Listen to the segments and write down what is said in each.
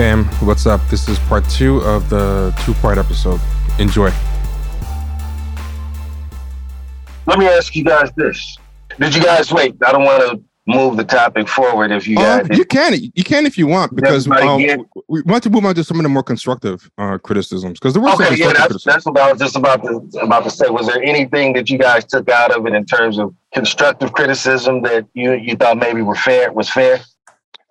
Fam, what's up? This is part two of the two part episode. Enjoy. Let me ask you guys this. Did you guys wait? I don't want to move the topic forward if you Uh, guys. you can, you can if you want, because um, we want to move on to some of the more constructive uh, criticisms because there some Okay, yeah, that's, that's what I was just about to about to say. Was there anything that you guys took out of it in terms of constructive criticism that you you thought maybe were fair was fair?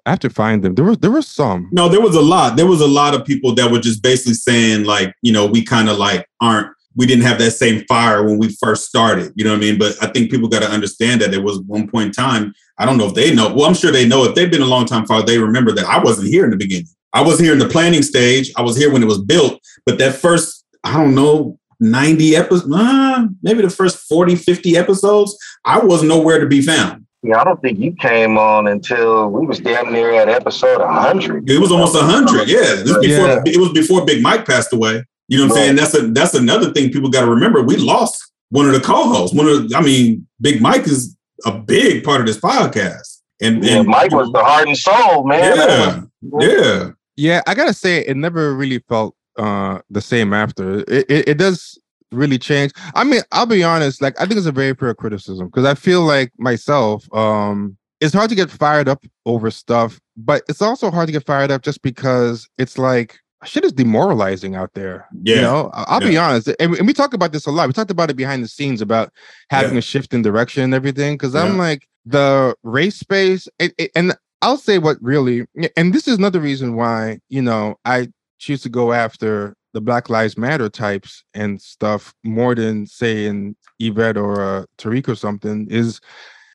Have to find them. There was there was some. No, there was a lot. There was a lot of people that were just basically saying, like, you know, we kind of like aren't, we didn't have that same fire when we first started. You know what I mean? But I think people got to understand that there was one point in time. I don't know if they know. Well, I'm sure they know. If they've been a long time father, they remember that I wasn't here in the beginning. I was here in the planning stage. I was here when it was built. But that first, I don't know, 90 episodes, uh, maybe the first 40, 50 episodes, I was nowhere to be found. Yeah, I don't think you came on until we was damn near at episode hundred. It was almost a hundred. Yeah, this was before Yeah. it was before Big Mike passed away. You know what I'm saying? That's a that's another thing people got to remember. We lost one of the co-hosts. One of the, I mean, Big Mike is a big part of this podcast. And, Yeah, and Mike was the heart and soul, man. yeah, yeah. Yeah, I gotta say, it never really felt uh the same after. It it, it does really change. I mean, I'll be honest. Like, I think it's a very fair criticism because I feel like myself, um, it's hard to get fired up over stuff, but it's also hard to get fired up just because it's like shit is demoralizing out there. Yeah. You know, I'll be honest, and, we talk about this a lot. We talked about it behind the scenes about having Yeah. a shift in direction and everything. Because I'm like the race space, it, it- and I'll say what really, and this is another reason why you know I choose to go after the Black Lives Matter types and stuff more than say in Yvette or uh, Tariq or something. Is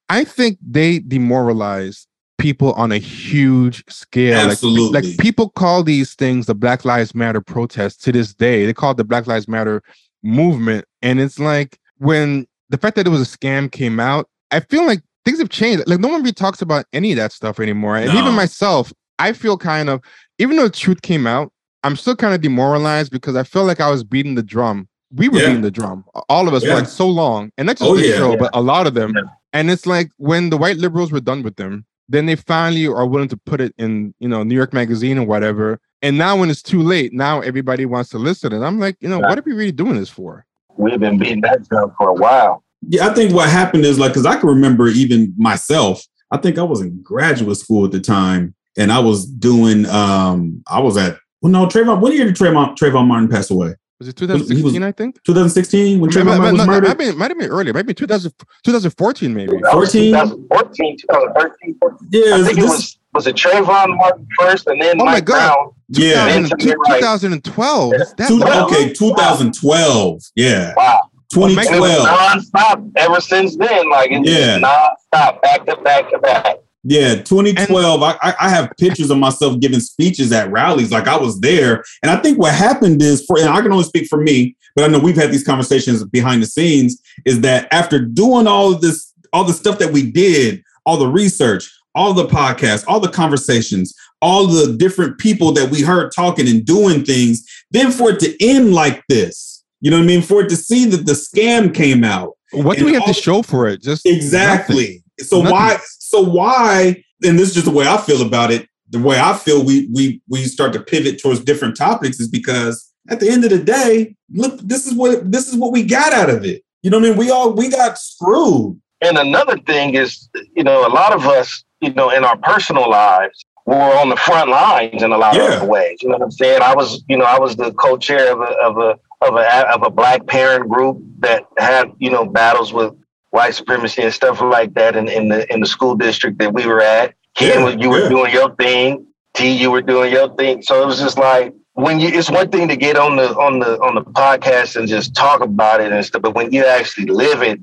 I think they demoralize people on a huge scale. Like- Absolutely. like people call these things the Black Lives Matter protests to this day. They call it the Black Lives Matter movement. And it's like when the fact that it was a scam came out, I feel like things have changed. Like no one really talks about any of that stuff anymore. And No. even myself, I feel kind of, even though the truth came out, I'm still kind of demoralized because I feel like I was beating the drum. We were Yeah. beating the drum, all of us Yeah. for like so long. And not just Oh, this yeah. show, Yeah. but a lot of them. Yeah. And it's like when the white liberals were done with them, then they finally are willing to put it in, you know, New York Magazine or whatever. And now when it's too late, now everybody wants to listen. And I'm like, you know, what are we really doing this for? We've been beating that drum for a while. Yeah, I think what happened is like because I can remember even myself. I think I was in graduate school at the time, and I was doing. um I was at well, no Trayvon. What year did Trayvon Trayvon Martin pass away? Was it 2016, was- I think? 2016 when Trayvon Might- Martin might- was no, murdered. might be- might have been earlier. Maybe 2000, 2014, maybe. 14? 2014, 2013. 14. yeah, I think it was was it Trayvon Martin first, and then Oh my Mike God. Brown. yeah. Then 2000 to 2012. That Two, okay, 2012. Yeah, Wow. And it was 2012. nonstop ever since then. Like it's Yeah. nonstop, back to back to back. Yeah, 2012. I, I I have pictures of myself giving speeches at rallies, like I was there. And I think what happened is, for and I can only speak for me, but I know we've had these conversations behind the scenes. Is that after doing all of this, all the stuff that we did, all the research, all the podcasts, all the conversations, all the different people that we heard talking and doing things, then for it to end like this, you know what I mean? For it to see that the scam came out, What do we have all- to show for it? Just nothing. Exactly. So Nothing. why? So why? And this is just the way I feel about it. The way I feel we we we start to pivot towards different topics is because at the end of the day, look, this is what this is what we got out of it. You know what I mean? We all we got screwed. And another thing is, you know, a lot of us, you know, in our personal lives, we were on the front lines in a lot Yeah. of ways. You know what I'm saying? I was, you know, I was the co-chair of a of a of a of a black parent group that had, you know, battles with white supremacy and stuff like that in, in the in the school district that we were at. Ken, Yeah, was- you were yeah. doing your thing. T, you were doing your thing. So it was just like when you it's one thing to get on the on the on the podcast and just talk about it and stuff, but when you actually live it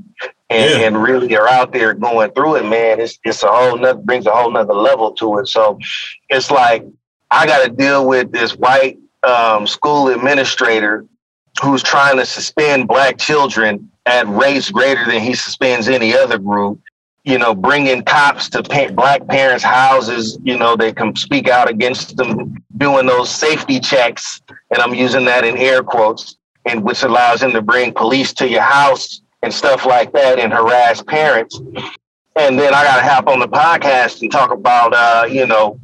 and, Yeah. and really are out there going through it, man, it's it's a whole nother brings a whole nother level to it. So it's like I got to deal with this white um, school administrator who's trying to suspend black children at rates greater than he suspends any other group. You know, bringing cops to pa- black parents' houses. You know, they can speak out against them, doing those safety checks, and I'm using that in air quotes, and which allows them to bring police to your house and stuff like that and harass parents. And then I got to hop on the podcast and talk about, uh, you know,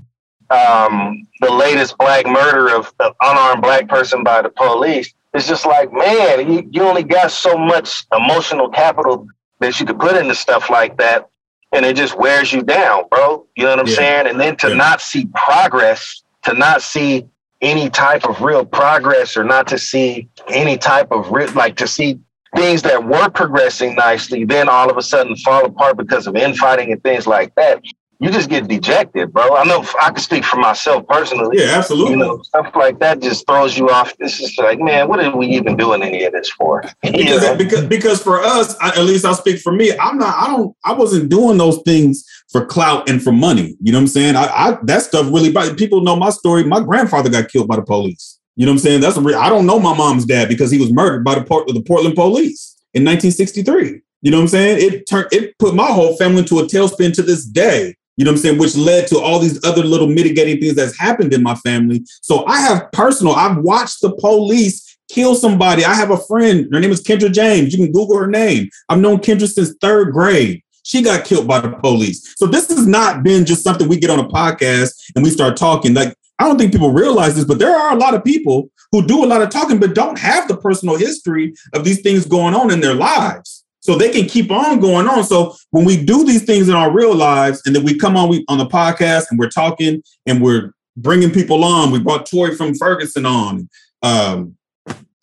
um, the latest black murder of, of unarmed black person by the police. It's just like, man, you, you only got so much emotional capital that you could put into stuff like that. And it just wears you down, bro. You know what I'm Yeah. saying? And then to Yeah. not see progress, to not see any type of real progress or not to see any type of real, like to see things that were progressing nicely, then all of a sudden fall apart because of infighting and things like that. You just get dejected, bro. I know I can speak for myself personally. Yeah, absolutely. You know, stuff like that just throws you off. It's just like, man, what are we even doing any of this for? Because know? because because for us, I, at least I'll speak for me. I'm not. I don't. I wasn't doing those things for clout and for money. You know what I'm saying? I, I that stuff really. People know my story. My grandfather got killed by the police. You know what I'm saying? That's a real. I don't know my mom's dad because he was murdered by the Port the Portland police in 1963. You know what I'm saying? It turned. It put my whole family into a tailspin to this day. You know what I'm saying? Which led to all these other little mitigating things that's happened in my family. So I have personal. I've watched the police kill somebody. I have a friend. Her name is Kendra James. You can Google her name. I've known Kendra since third grade. She got killed by the police. So this has not been just something we get on a podcast and we start talking. Like I don't think people realize this, but there are a lot of people who do a lot of talking, but don't have the personal history of these things going on in their lives. So they can keep on going on. So when we do these things in our real lives, and then we come on we, on the podcast and we're talking and we're bringing people on. We brought Tori from Ferguson on, um,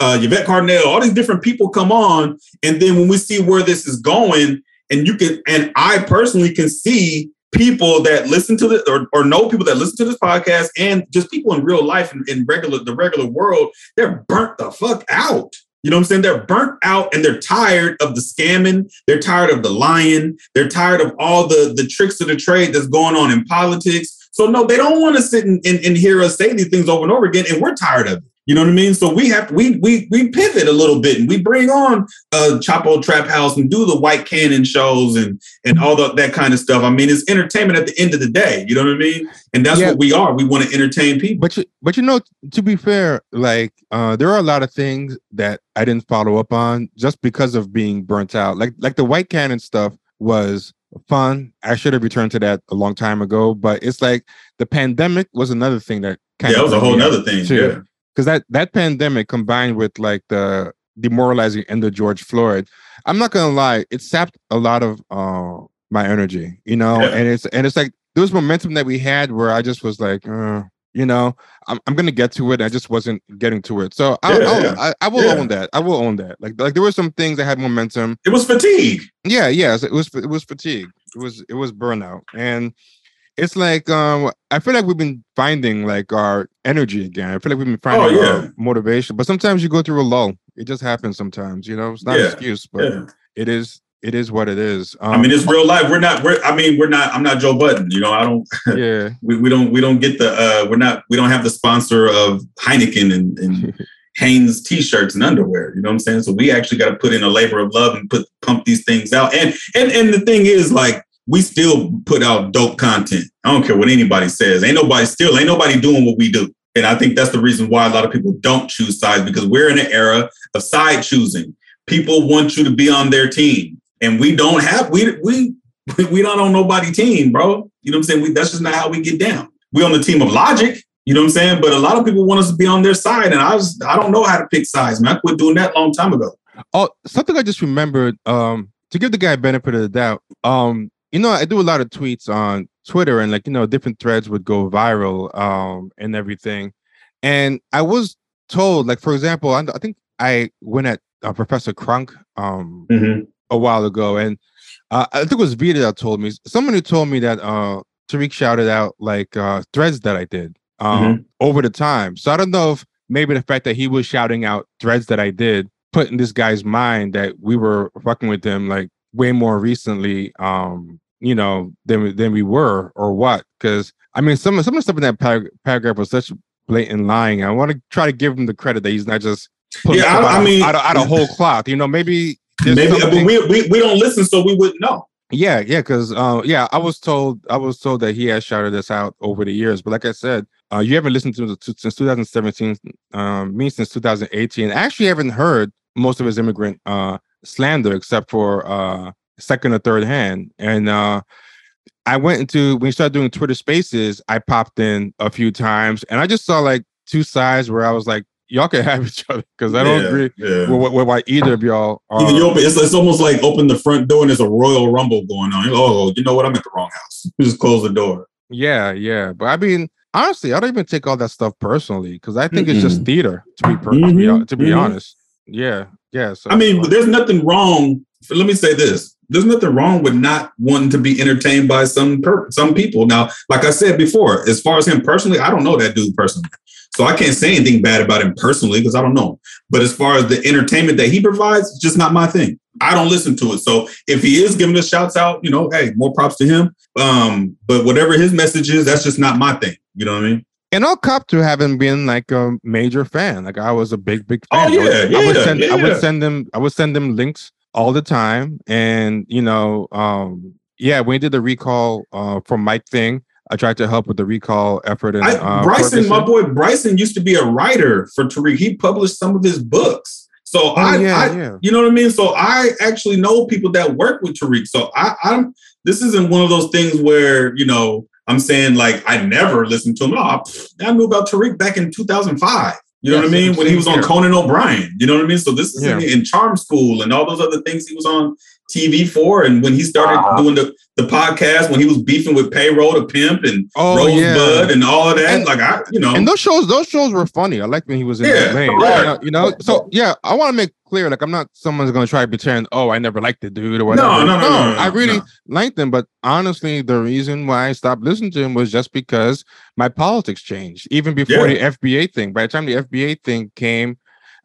uh, Yvette Carnell, all these different people come on, and then when we see where this is going, and you can, and I personally can see people that listen to the or, or know people that listen to this podcast, and just people in real life in, in regular the regular world, they're burnt the fuck out. You know what I'm saying? They're burnt out and they're tired of the scamming. They're tired of the lying. They're tired of all the, the tricks of the trade that's going on in politics. So no, they don't want to sit and, and, and hear us say these things over and over again, and we're tired of it. You know what I mean? So we have we we we pivot a little bit and we bring on uh Chapo Trap House and do the White Cannon shows and and all the, that kind of stuff. I mean, it's entertainment at the end of the day. You know what I mean? And that's Yeah. what we are. We want to entertain people. But you, but you know, to be fair, like uh, there are a lot of things that I didn't follow up on just because of being burnt out. Like like the White Cannon stuff was fun. I should have returned to that a long time ago. But it's like the pandemic was another thing that yeah, that was a whole other thing. too. Yeah. Because that that pandemic combined with like the demoralizing end of George Floyd, I'm not gonna lie, it sapped a lot of uh, my energy, you know, Yeah. and it's and it's like there was momentum that we had where I just was like, uh, you know, I'm I'm gonna get to it. I just wasn't getting to it, so I'll, Yeah, I'll, yeah. I, I will own that. I will own that. Like like there were some things that had momentum. It was fatigue. Yeah, yes, it was it was fatigue. It was it was burnout, and it's like um I feel like we've been finding like our energy again. I feel like we've been finding Oh, yeah. our motivation, but sometimes you go through a lull. It just happens sometimes, you know. It's not an excuse, but Yeah. it is it is what it is. Um, I mean, it's real life. We're not. We're. I mean, we're not. I'm not Joe Budden. You know, I don't. yeah, We, we don't. We don't get the. uh We're not. We don't have the sponsor of Heineken and, and Hanes t-shirts and underwear. You know what I'm saying? So we actually got to put in a labor of love and put pump these things out. And and and the thing is, like, we still put out dope content. I don't care what anybody says. Ain't nobody still. Ain't nobody doing what we do. And I think that's the reason why a lot of people don't choose sides because we're in an era of side choosing. People want you to be on their team, and we don't have we we we not on nobody team, bro. You know what I'm saying? We, that's just not how we get down. We on the team of logic. You know what I'm saying? But a lot of people want us to be on their side, and I was I don't know how to pick sides, man. I quit doing that long time ago. Oh, something I just remembered. Um, to give the guy benefit of the doubt. Um, you know, I do a lot of tweets on Twitter, and like you know, different threads would go viral, um, and everything. And I was told, like for example, I, I think I went at uh, Professor Crunk, um, a while ago, and uh, I think it was Vita that told me. Someone who told me that uh, Tariq shouted out like uh, threads that I did um, over the time. So I don't know if maybe the fact that he was shouting out threads that I did put in this guy's mind that we were fucking with him like way more recently, um, you know, than we- than we were, or what? Because I mean, some of some of the stuff in that par- paragraph was such blatant lying. I want to try to give him the credit that he's not just Yeah, I- out, I mean- out, of, out of whole cloth. You know, maybe Maybe, but we, we we don't listen, so we wouldn't know. yeah, yeah, because uh, yeah, I was told I was told that he has shouted this out over the years, but like I said, uh, you haven't listened to- since 2017, um, me since 2018. I actually haven't heard most of his immigrant uh slander except for uh second or third hand, and uh I went into when you started doing Twitter Spaces. I popped in a few times, and I just saw like two sides where I was like, y'all can have each other because I don't Yeah, agree yeah. with, with why either of y'all are. Either you open, it's, it's almost like open the front door and there's a royal rumble going on. Oh, you know what? I'm at the wrong house. Just close the door. Yeah, yeah. But I mean, honestly, I don't even take all that stuff personally because I think it's just theater. To be per- to be, Mhm, to be mhm. honest, yeah, yeah. So I mean, there's nothing wrong. Let me say this: there's nothing wrong with not wanting to be entertained by some per- some people. Now, like I said before, as far as him personally, I don't know that dude personally, so I can't say anything bad about him personally because I don't know. him. But as far as the entertainment that he provides, it's just not my thing. I don't listen to it. So if he is giving us shouts out, you know, hey, more props to him. Um, but whatever his message is, that's just not my thing. You know what I mean? and I'll cop to having been like a major fan. Like I was a big, big Oh, fan. I would- yeah, I would yeah, I would send them I would send them links all the time. And you know, um, yeah, when we did the recall uh for Mike thing, I tried to help with the recall effort. And I, uh, Bryson, my boy Bryson, used to be a writer for Tariq. He published some of his books. So Oh I, yeah, I yeah. you know what I mean. So I actually know people that work with Tariq. So I, I'm. This isn't one of those things where you know I'm saying like I never listened to him. No, I, I knew about Tariq back in 2005. You know Yeah, what I mean? When he was on here. Conan O'Brien. You know what I mean? So this is Yeah. in, in Charm School and all those other things he was on TV for. And when he started Uh-huh. doing the, the podcast, when he was beefing with Payroll to Pimp and Oh Rosebud yeah. and all of that, And- like I, you know, And those shows, those shows were funny. I like when he was in Yeah, that lane. right. You know, you know? so yeah, I want to make clear, like I'm not someone's gonna try to pretend, oh, I never liked the dude or whatever. no, no, no, no, no, no, I really no. liked him, but honestly, the reason why I stopped listening to him was just because my politics changed. Even before Yeah. the FBA thing. By the time the FBA thing came,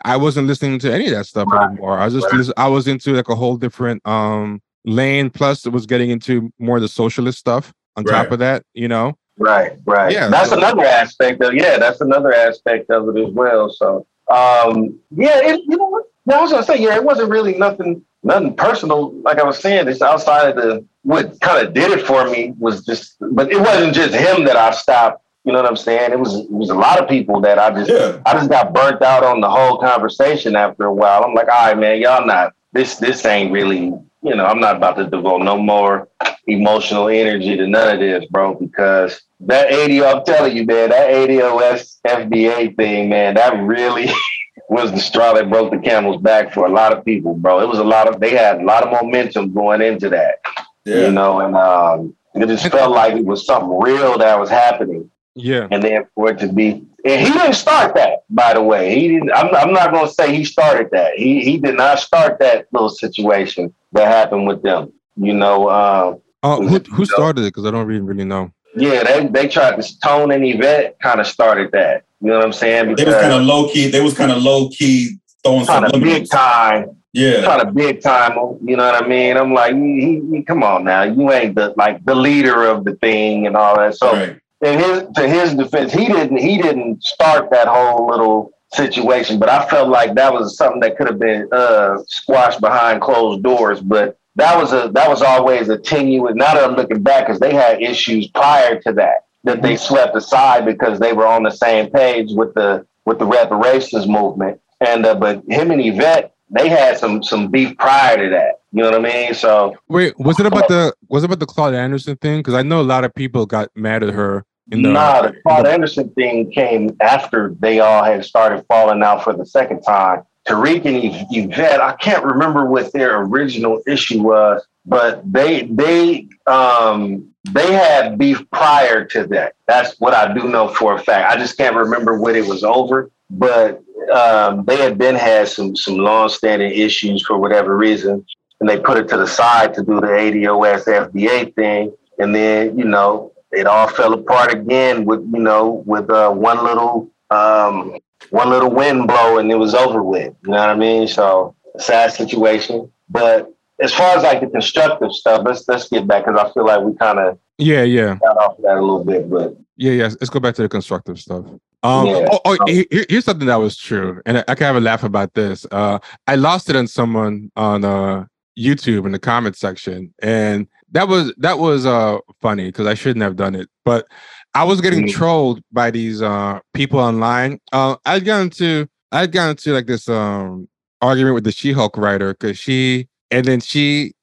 I wasn't listening to any of that stuff Right. anymore. I was just Right. I was into like a whole different um lane. Plus, it was getting into more of the socialist stuff on top of that, you know. Right, right. Yeah, that's so- another aspect of yeah, that's another aspect of it as well. So um yeah, it, you know what? I was gonna say, yeah, it wasn't really nothing nothing personal. Like I was saying, it's outside of the what kind of did it for me was just but it wasn't just him that I stopped. You know what I'm saying? It was it was a lot of people that I just Yeah. I just got burnt out on the whole conversation after a while. I'm like, all right, man, y'all not this this ain't really, you know, I'm not about to devote no more emotional energy to none of this, bro, because that ADO, I'm telling you, man, that ADOS FBA thing, man, that really was the straw that broke the camel's back for a lot of people, bro. It was a lot of they had a lot of momentum going into that. You know, and um it just felt like it was something real that was happening Yeah. and then for it to be and he didn't start that by the way he didn't i'm, I'm not going to say he started that he he did not start that little situation that happened with them you know uh, Uh, who who started it? Because I don't really really know. yeah they they tried to tone and yvette kind of started that you know what i'm saying Because They was kind of low key. They was kind of low key throwing some kind of big time Yeah. trying to big time you know what I mean? I'm like, he, he, come on now, you ain't the like the leader of the thing and all that. So Right. In his to his defense, he didn't he didn't start that whole little situation, but I felt like that was something that could have been uh, squashed behind closed doors. But that was a that was always a tenuous. Now that I'm looking back, because they had issues prior to that that they swept aside because they were on the same page with the with the reparations movement. And uh, but him and Yvette, they had some some beef prior to that. You know what I mean? So Wait, was it about the was it about the Claude Anderson thing? Because I know a lot of people got mad at her in the nah, the Claude Anderson thing came after they all had started falling out for the second time. Tariq and Yvette, I can't remember what their original issue was, but they they um they had beef prior to that. That's what I do know for a fact. I just can't remember when it was over, but um, they had been had some some long-standing issues for whatever reason, and they put it to the side to do the ADOS FBA thing, and then you know it all fell apart again with you know with uh, one little um, one little wind blow and it was over with. You know what I mean? So sad situation, but as far as like the constructive stuff, let's let's get back because I feel like we kind of yeah, yeah, got off of that a little bit, but yeah, yeah. Let's go back to the constructive stuff. Um, Yeah. oh, oh here- here- here's something that was true, and I, I can have a laugh about this. Uh, I lost it on someone on uh YouTube in the comment section, and that was that was uh funny because I shouldn't have done it, but I was getting Mhm. trolled by these uh people online. Uh, I got into I got into like this um argument with the She-Hulk writer because she and then she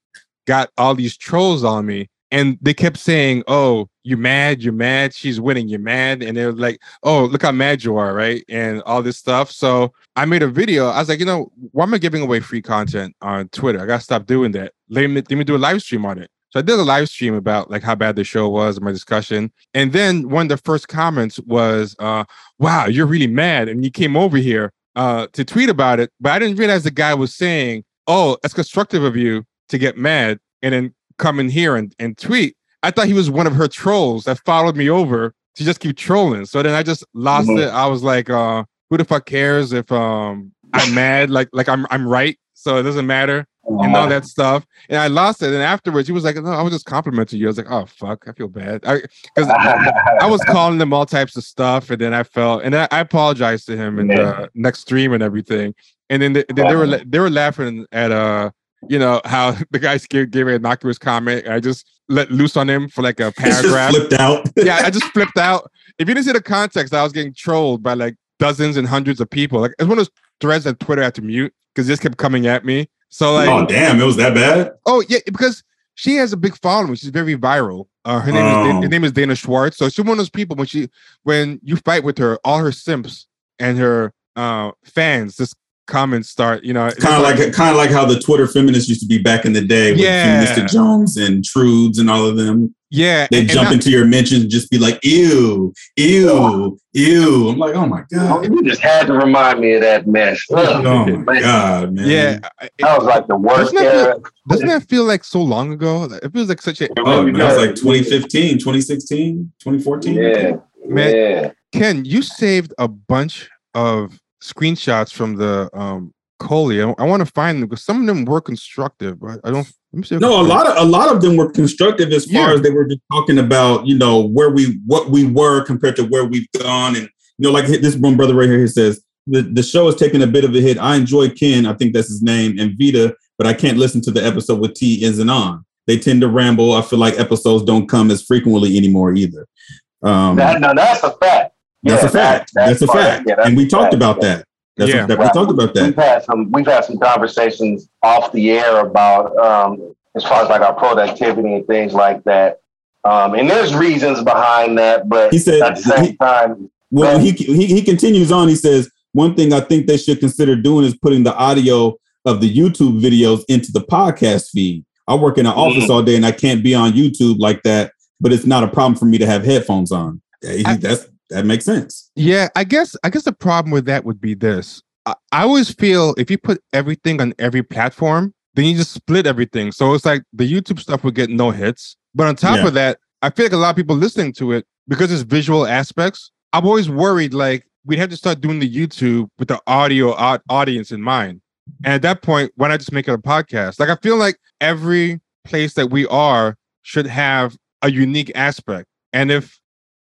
got all these trolls on me and they kept saying, "Oh, you're mad, you're mad, she's winning, you're mad," and they're like, "Oh, look how mad you are, right?" And all this stuff. So I made a video. I was like, you know, why am I giving away free content on Twitter? I gotta stop doing that. Let me let me do a live stream on it. So I did a live stream about like how bad the show was and my discussion. And then one of the first comments was, uh, "Wow, you're really mad," and you came over here uh, to tweet about it. But I didn't realize the guy was saying, "Oh, it's constructive of you to get mad and then come in here and, and tweet." I thought he was one of her trolls that followed me over to just keep trolling. So then I just lost Mhm. it. I was like, uh, "Who the fuck cares if um I'm mad? Like like I'm I'm right." So it doesn't matter and all that stuff. And I lost it. And afterwards, he was like, "No, I was just complimenting you." I was like, "Oh fuck, I feel bad." Because I was calling them all types of stuff, and then I felt, and I, I apologized to him in the next stream and everything. And then, they, then they were they were laughing at uh, you know how the guy gave, gave an innocuous comment. I just let loose on him for like a paragraph. flipped out. yeah, I just flipped out. If you didn't see the context, I was getting trolled by like dozens and hundreds of people. Like it's one of those threads that Twitter had to mute because this kept coming at me. So like, oh damn, it was that bad. Oh yeah, because she has a big following. She's very viral. Uh, her name is Oh. her name is Dana Schwartz. So she's one of those people when she when you fight with her, all her simps and her uh fans just comments start. You know, Kind of like kind of like how the Twitter feminists used to be back in the day with Yeah. Mr. Jones and Trudes and all of them. yeah, They and- and jump now- into your mentions and just be like, ew, ew, ew. I'm like, oh my God. Oh, you just had to remind me of that mess. Ugh. Oh my God, man. yeah. I- That was like the worst Doesn't that feel- Doesn't that feel like so long ago? It feels like such a Oh, really man, that was like 2015, 2016, 2014. Yeah, Man. yeah. Ken. You saved a bunch of screenshots from the um Coley. I, want to find them because some of them were constructive, but I don't. Let me see No, a lot of a lot of them were constructive as far Yeah. as they were just talking about, you know, where we what we were compared to where we've gone. And you know, like this one brother right here he says, the, the show is taking a bit of a hit. I enjoy Ken, I think that's his name, and Vita, but I can't listen to the episode with T is and on. They tend to ramble. I feel like episodes don't come as frequently anymore either. Um, That, no, that's a fact. That's Yeah, a fact. that- that's a part- fact. yeah, that's and we a talked about that. That's Yeah. that We talked about that. We've had some we've had some conversations off the air about um, as far as like our productivity and things like that. Um, and there's reasons behind that, but He said at the same he- time, Well, he, he he continues on. He says one thing I think they should consider doing is putting the audio of the YouTube videos into the podcast feed. I work in an office Mhm. all day and I can't be on YouTube like that, but it's not a problem for me to have headphones on. He- I- that's that makes sense. Yeah, I guess I guess the problem with that would be this. I, I always feel if you put everything on every platform, then you just split everything. So it's like the YouTube stuff would get no hits. But on top Yeah. of that, I feel like a lot of people listening to it because it's visual aspects. I'm always worried like we'd have to start doing the YouTube with the audio au- audience in mind. And at that point, why not just make it a podcast? Like I feel like every place that we are should have a unique aspect. And if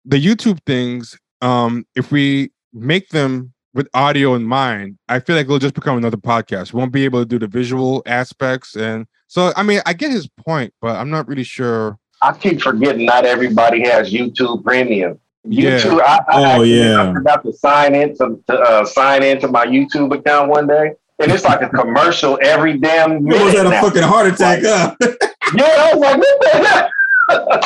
the YouTube things, um, if we make them with audio in mind, I feel like it'll just become another podcast. We won't be able to do the visual aspects. And so, I mean, I get his point, but I'm not really sure. I keep forgetting not everybody has YouTube Premium. Yeah. YouTube, I, I, Oh, actually- yeah. I forgot to sign in to, to uh, sign into my YouTube account one day, and it's like a commercial every damn You almost minute. had a now. fucking heart attack, huh? Yeah, I was like, what the hell?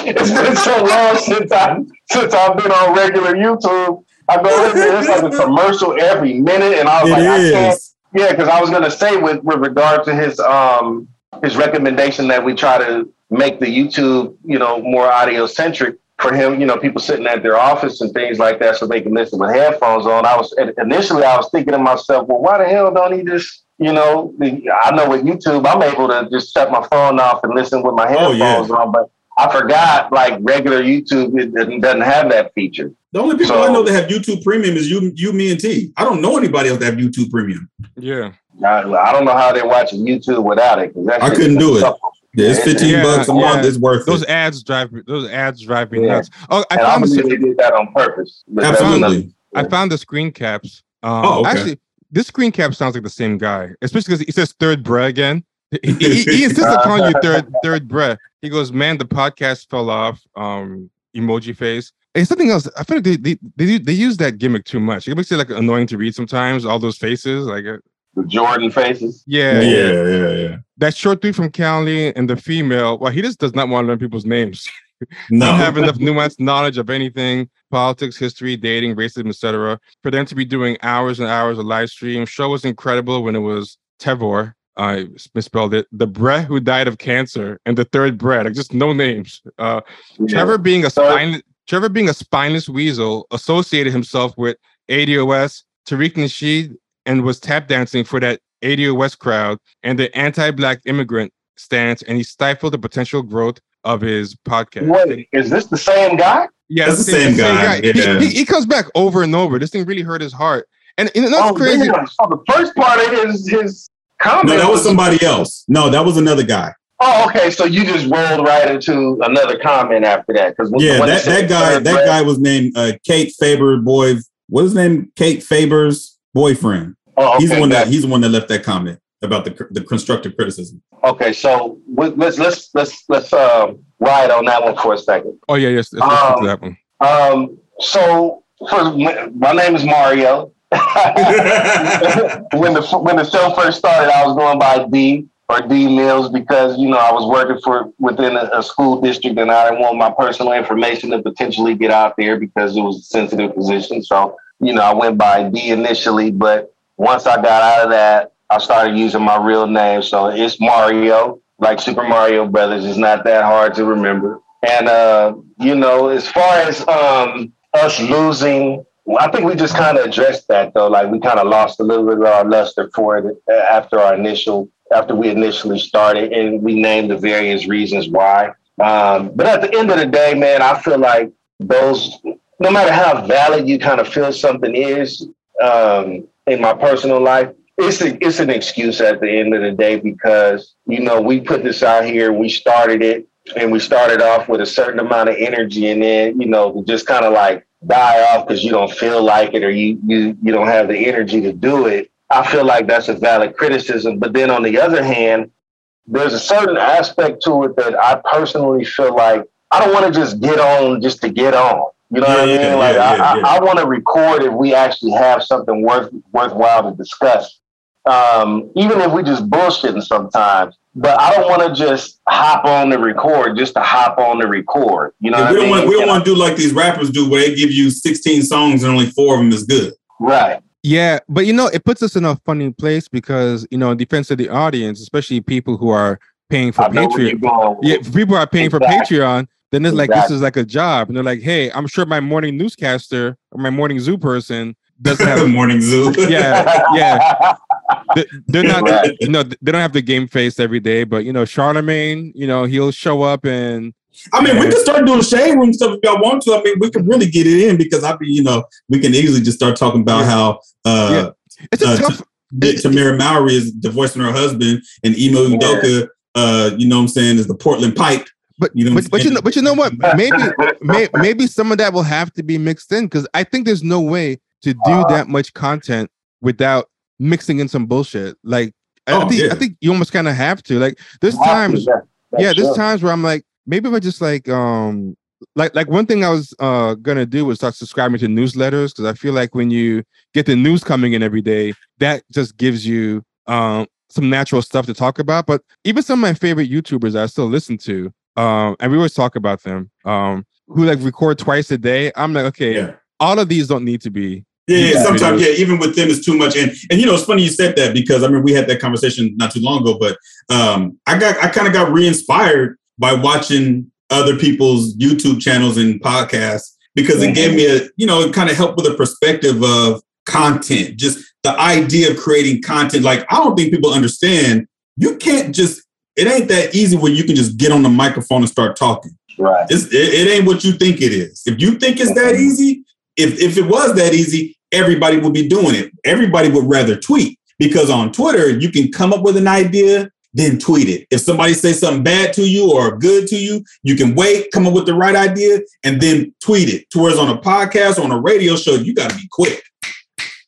It's been so long since I since I've been on regular YouTube. I go in there, it's like a commercial every minute, and I was It like, I can't. Yeah, because I was gonna say with with regard to his um his recommendation that we try to make the YouTube you know more audio centric for him. You know, people sitting at their office and things like that, so they can listen with headphones on. I was initially I was thinking to myself, well, why the hell don't he just you know, I know with YouTube, I'm able to just shut my phone off and listen with my Oh, headphones yeah. on. But I forgot, like regular YouTube, it doesn't doesn't have that feature. The only people So- I know that have YouTube Premium is you, you, me, and T. I don't know anybody else that have YouTube Premium. Yeah. I, I don't know how they're watching YouTube without it. 'cause that I couldn't do it. tough. Yeah, it's 15 yeah, bucks a month. It's worth Those it. ads drive me, those ads drive me Yeah. nuts. Oh, I And I found the, they did that on purpose. Absolutely. I found the screen caps. Um, Oh, okay. Actually, this screen cap sounds like the same guy, especially because he says third bruh again. He, he, he insists upon calling you third third bruh. He goes, man, the podcast fell off. Um, emoji face. It's something else. I feel like they they they, they use that gimmick too much. It makes it like annoying to read sometimes. All those faces, like uh, the Jordan faces. yeah, Yeah, yeah, yeah. that short dude from Cali and the female, well, he just does not want to learn people's names. No. don't have enough nuanced knowledge of anything politics history dating racism etc for them to be doing hours and hours of live stream show was incredible when it was tevor i misspelled it the bruh who died of cancer and the third bruh like just no names uh Yeah. trevor being a So- spine trevor being a spineless weasel associated himself with ados tariq nasheed and was tap dancing for that ados crowd and the anti-black immigrant stance and he stifled the potential growth of his podcast Wait, is this the same guy? yeah, That's the same guy, He- yeah. He, he comes back over and over. This thing really hurt his heart. And know, that's oh, crazy. So the first part of his his comment. No, that was somebody else. No, that was another guy. Oh, okay. So you just rolled right into another comment after that because Yeah, that, that guy that guy was named uh, Kate Faber boy. What is his name? Kate Faber's boyfriend. Oh, okay. He's the one that he's the one that left that comment about the the constructive criticism. okay. So we- let's let's let's let's um, ride on that one for a second. Oh yeah, yes. Let's listen Um, to that one. Um, so for, my name is Mario. when the when the show first started, I was going by D or D Mills because you know I was working for within a, a school district and I didn't want my personal information to potentially get out there because it was a sensitive position. So you know I went by D initially, but once I got out of that, I started using my real name. So it's Mario, like Super Mario Brothers. It's not that hard to remember. And uh, you know, as far as um, us losing, I think we just kind of addressed that though. Like we kind of lost a little bit of our luster for it uh, after our initial, after we initially started, and we named the various reasons why. Um, but at the end of the day, man, I feel like those, no matter how valid you kind of feel something is um, in my personal life, it's a, it's an excuse at the end of the day because you know we put this out here, we started it, and we started off with a certain amount of energy, and then you know we just kind of like die off because you don't feel like it or you you you don't have the energy to do it. I feel like that's a valid criticism, but then on the other hand, there's a certain aspect to it that I personally feel like I don't want to just get on just to get on. You know what I mean? yeah, like yeah, I, yeah, yeah. I, I want to record if we actually have something worth worthwhile to discuss. Um, even if we just bullshitting sometimes. But I don't want to just hop on the record just to hop on the record. You know Yeah, what we I don't mean? want we don't want to do like these rappers do, where they give you 16 songs and only four of them is good. right. Yeah, but you know, it puts us in a funny place because you know, in defense of the audience, especially people who are paying for I know where you're Patreon. Yeah, if people are paying for Patreon, then it's like this is like a job, and they're like, "Hey, I'm sure my morning newscaster or my morning zoo person doesn't have a Morning Zoo. Yeah, yeah. They- they're not Right. you know they don't have the game face every day but you know charlemagne you know he'll show up and I mean, we can start doing shade room stuff if y'all want to. I mean, we can really get it in because I mean, you know, we can easily just start talking about Yeah. how uh, it's a Uh, tough that Tamera Mowry is divorcing her husband and Ime Yeah. Udoka, uh, you know what I'm saying, is the Portland Pipe. but You know but, but you know but you know what maybe may, maybe some of that will have to be mixed in because i think there's no way to do Uh, that much content without mixing in some bullshit like I, I Oh, think yeah. i think you almost kind of have to like there's Have times yeah, that's yeah there's true. times where i'm like maybe if i just like um like like one thing i was uh gonna do was start subscribing to newsletters because i feel like when you get the news coming in every day that just gives you um some natural stuff to talk about but even some of my favorite youtubers i still listen to um and we always talk about them um who like record twice a day i'm like okay Yeah. all of these don't need to be Yeah, yeah, sometimes, yeah, even with them, it's too much. And and you know, it's funny you said that because I mean, we had that conversation not too long ago. But um, I got I kind of got re-inspired by watching other people's YouTube channels and podcasts because it gave me a you know, it kind of helped with a perspective of content, just the idea of creating content. Like I don't think people understand. You can't just. It ain't that easy where you can just get on the microphone and start talking. Right. It's, it, it ain't what you think it is. If you think it's that easy, if if it was that easy, everybody would be doing it. Everybody would rather tweet because on Twitter you can come up with an idea, then tweet it. If somebody says something bad to you or good to you, you can wait, come up with the right idea, and then tweet it. To whereas on a podcast or on a radio show, you got to be quick.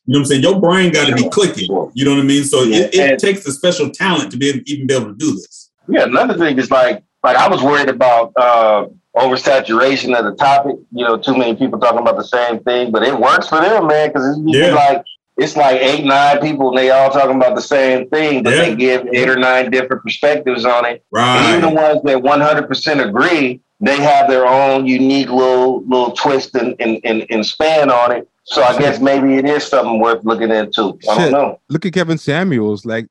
You know what I'm saying? Your brain got to be clicking. You know what I mean? So it, Yeah, it and- takes a special talent to be able, even be able to do this. Yeah, another thing is like like I was worried about uh oversaturation of the topic. You know, too many people talking about the same thing, but it works for them, man, because it's Yeah. like it's like eight, nine people, and they all talking about the same thing, but Yeah. they give eight or nine different perspectives on it. And even the ones that 100% agree, they have their own unique little little twist and, and, and, and span on it. So I guess maybe it is something worth looking into. I Shit. don't know. Look at Kevin Samuels. Like,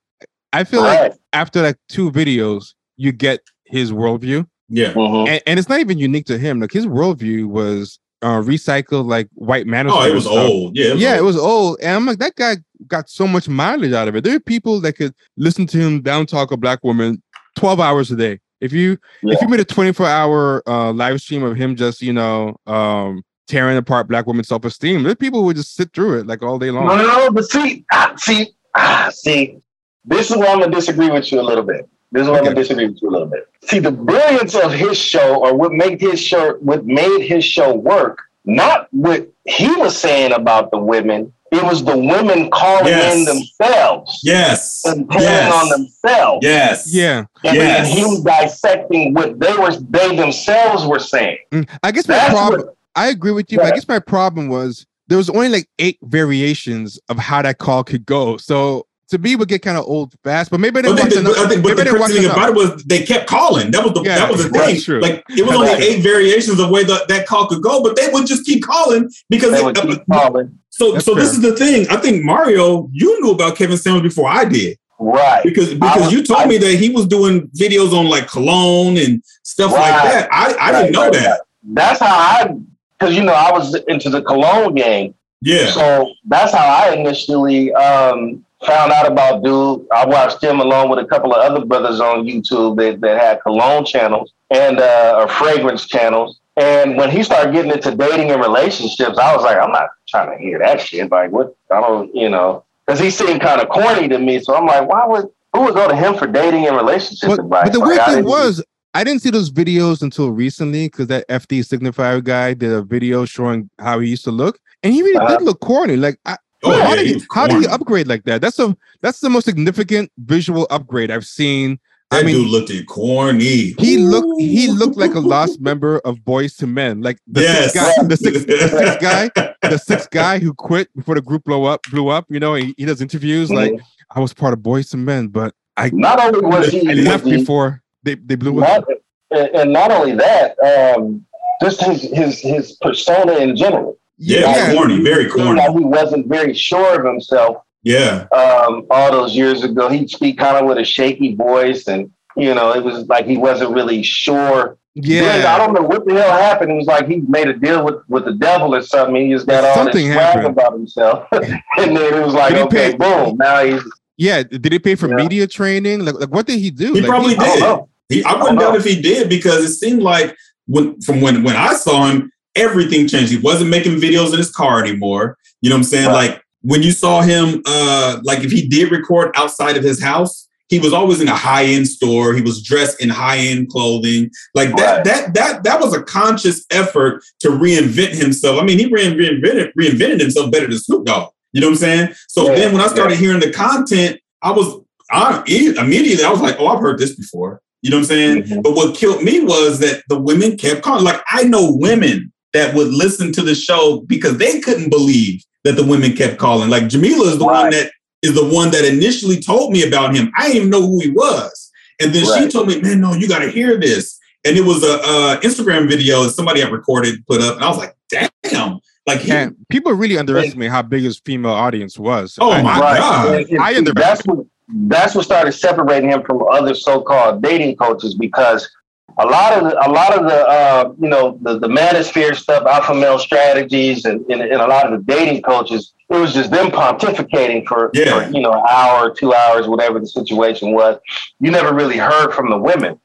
I feel like after like two videos, you get his worldview, Yeah. Mhm. and, and it's not even unique to him. Like his worldview was uh, recycled like white manosphere. Oh, it was and stuff. old. Yeah. yeah, old. it was old. And I'm like, that guy got so much mileage out of it. There are people that could listen to him down talk a black woman 12 hours a day. If you if you made a 24 hour uh, live stream of him just, you know, um, tearing apart black women's self-esteem, there are people who would just sit through it like all day long. No, no, no, but see, ah, see, ah, see, this is where I'm gonna disagree with you a little bit. This is where I'm Okay. gonna disagree with you a little bit. See, the brilliance of his show, or what made his show, what made his show work, not what he was saying about the women. It was the women calling Yes. in themselves Yes. and telling Yes. on themselves. Yes. Yeah. And Yes. then him dissecting what they were, they themselves were saying. Mm, I guess my That's problem what, I agree with you, but I guess my problem was there was only like eight variations of how that call could go. So to me, would get kind of old fast. But maybe I didn't But, watch the, enough. I think, but the I crazy thing about it was they kept calling. That was the Yeah, that was the that's thing. true. Like it was only Right. eight variations of way that that call could go, but they would just keep calling because they it- would keep calling. so That's so this is the thing. I think Mario, you knew about Kevin Samuels before I did Right. because because was- you told I- me that he was doing videos on like cologne and stuff like that. I I Right, didn't know right, that. That's how I, because you know, I was into the cologne game. Yeah. So that's how I initially um, found out about dude. I watched him along with a couple of other brothers on YouTube that, that had cologne channels and uh, or fragrance channels. And when he started getting into dating and relationships, I was like, I'm not trying to hear that shit. Like, what? I don't, you know, because he seemed kind of corny to me. So I'm like, why would who would go to him for dating and relationship But, advice? but the Like, weird I thing didn't- was, I didn't see those videos until recently because that FD signifier guy did a video showing how he used to look, and he really Uh-huh. did look corny. Like, I, Oh, how yeah, did he he, was how did he corny. upgrade like that? That's a that's the most significant visual upgrade I've seen. That I mean, dude looked at corny. he looked he looked like a lost member of Boyz II Men, like the Yes. sixth guy, the sixth, the sixth guy, the sixth guy who quit before the group blow up, blew up. You know, he, he does interviews like I was part of Boyz II Men, but I Not only was he, I left he- before they, they blew up. not, and and not only that, um, just his his his persona in general. Yeah, yeah, corny, very He corny. Like he wasn't very sure of himself Yeah. um, all those years ago. He'd speak kind of with a shaky voice, and you know, it was like he wasn't really sure. Then, I don't know what the hell happened. It was like he made a deal with, with the devil or something. He just got all Something this swag happened. about himself, and then it was like, okay, pay- boom, now he's. Yeah, did he pay for Yeah. media training? Like, like what did he do? He Like, probably I did. know. He, I don't wouldn't doubt if he did because it seemed like when from when when I saw him, everything changed. He wasn't making videos in his car anymore. You know what I'm saying? Right. Like when you saw him, uh, like if he did record outside of his house, he was always in a high end store. He was dressed in high end clothing. Like that, Right. that that that was a conscious effort to reinvent himself. I mean, he reinvented reinvented himself better than Snoop Dogg. You know what I'm saying? So Yeah, then when I started hearing the content, I was I, immediately I was like, oh, I've heard this before. You know what I'm saying? Mhm. But what killed me was that the women kept calling. Like I know women that would listen to the show because they couldn't believe that the women kept calling. Like Jamila is the one that is the one that initially told me about him. I didn't even know who he was, and then she told me, "Man, no, you got to hear this." And it was a, uh Instagram video that somebody had recorded, put up, and I was like, "Damn!" Like he, And people really underestimate how big his female audience was. Oh I- my Right. God. And- and I see, that's what that's what started separating him from other so-called dating coaches because a lot of the, a lot of the uh, you know the the manosphere stuff, alpha male strategies, and, and, and a lot of the dating coaches, it was just them pontificating for, Yeah. for you know an hour, two hours, whatever the situation was. You never really heard from the women.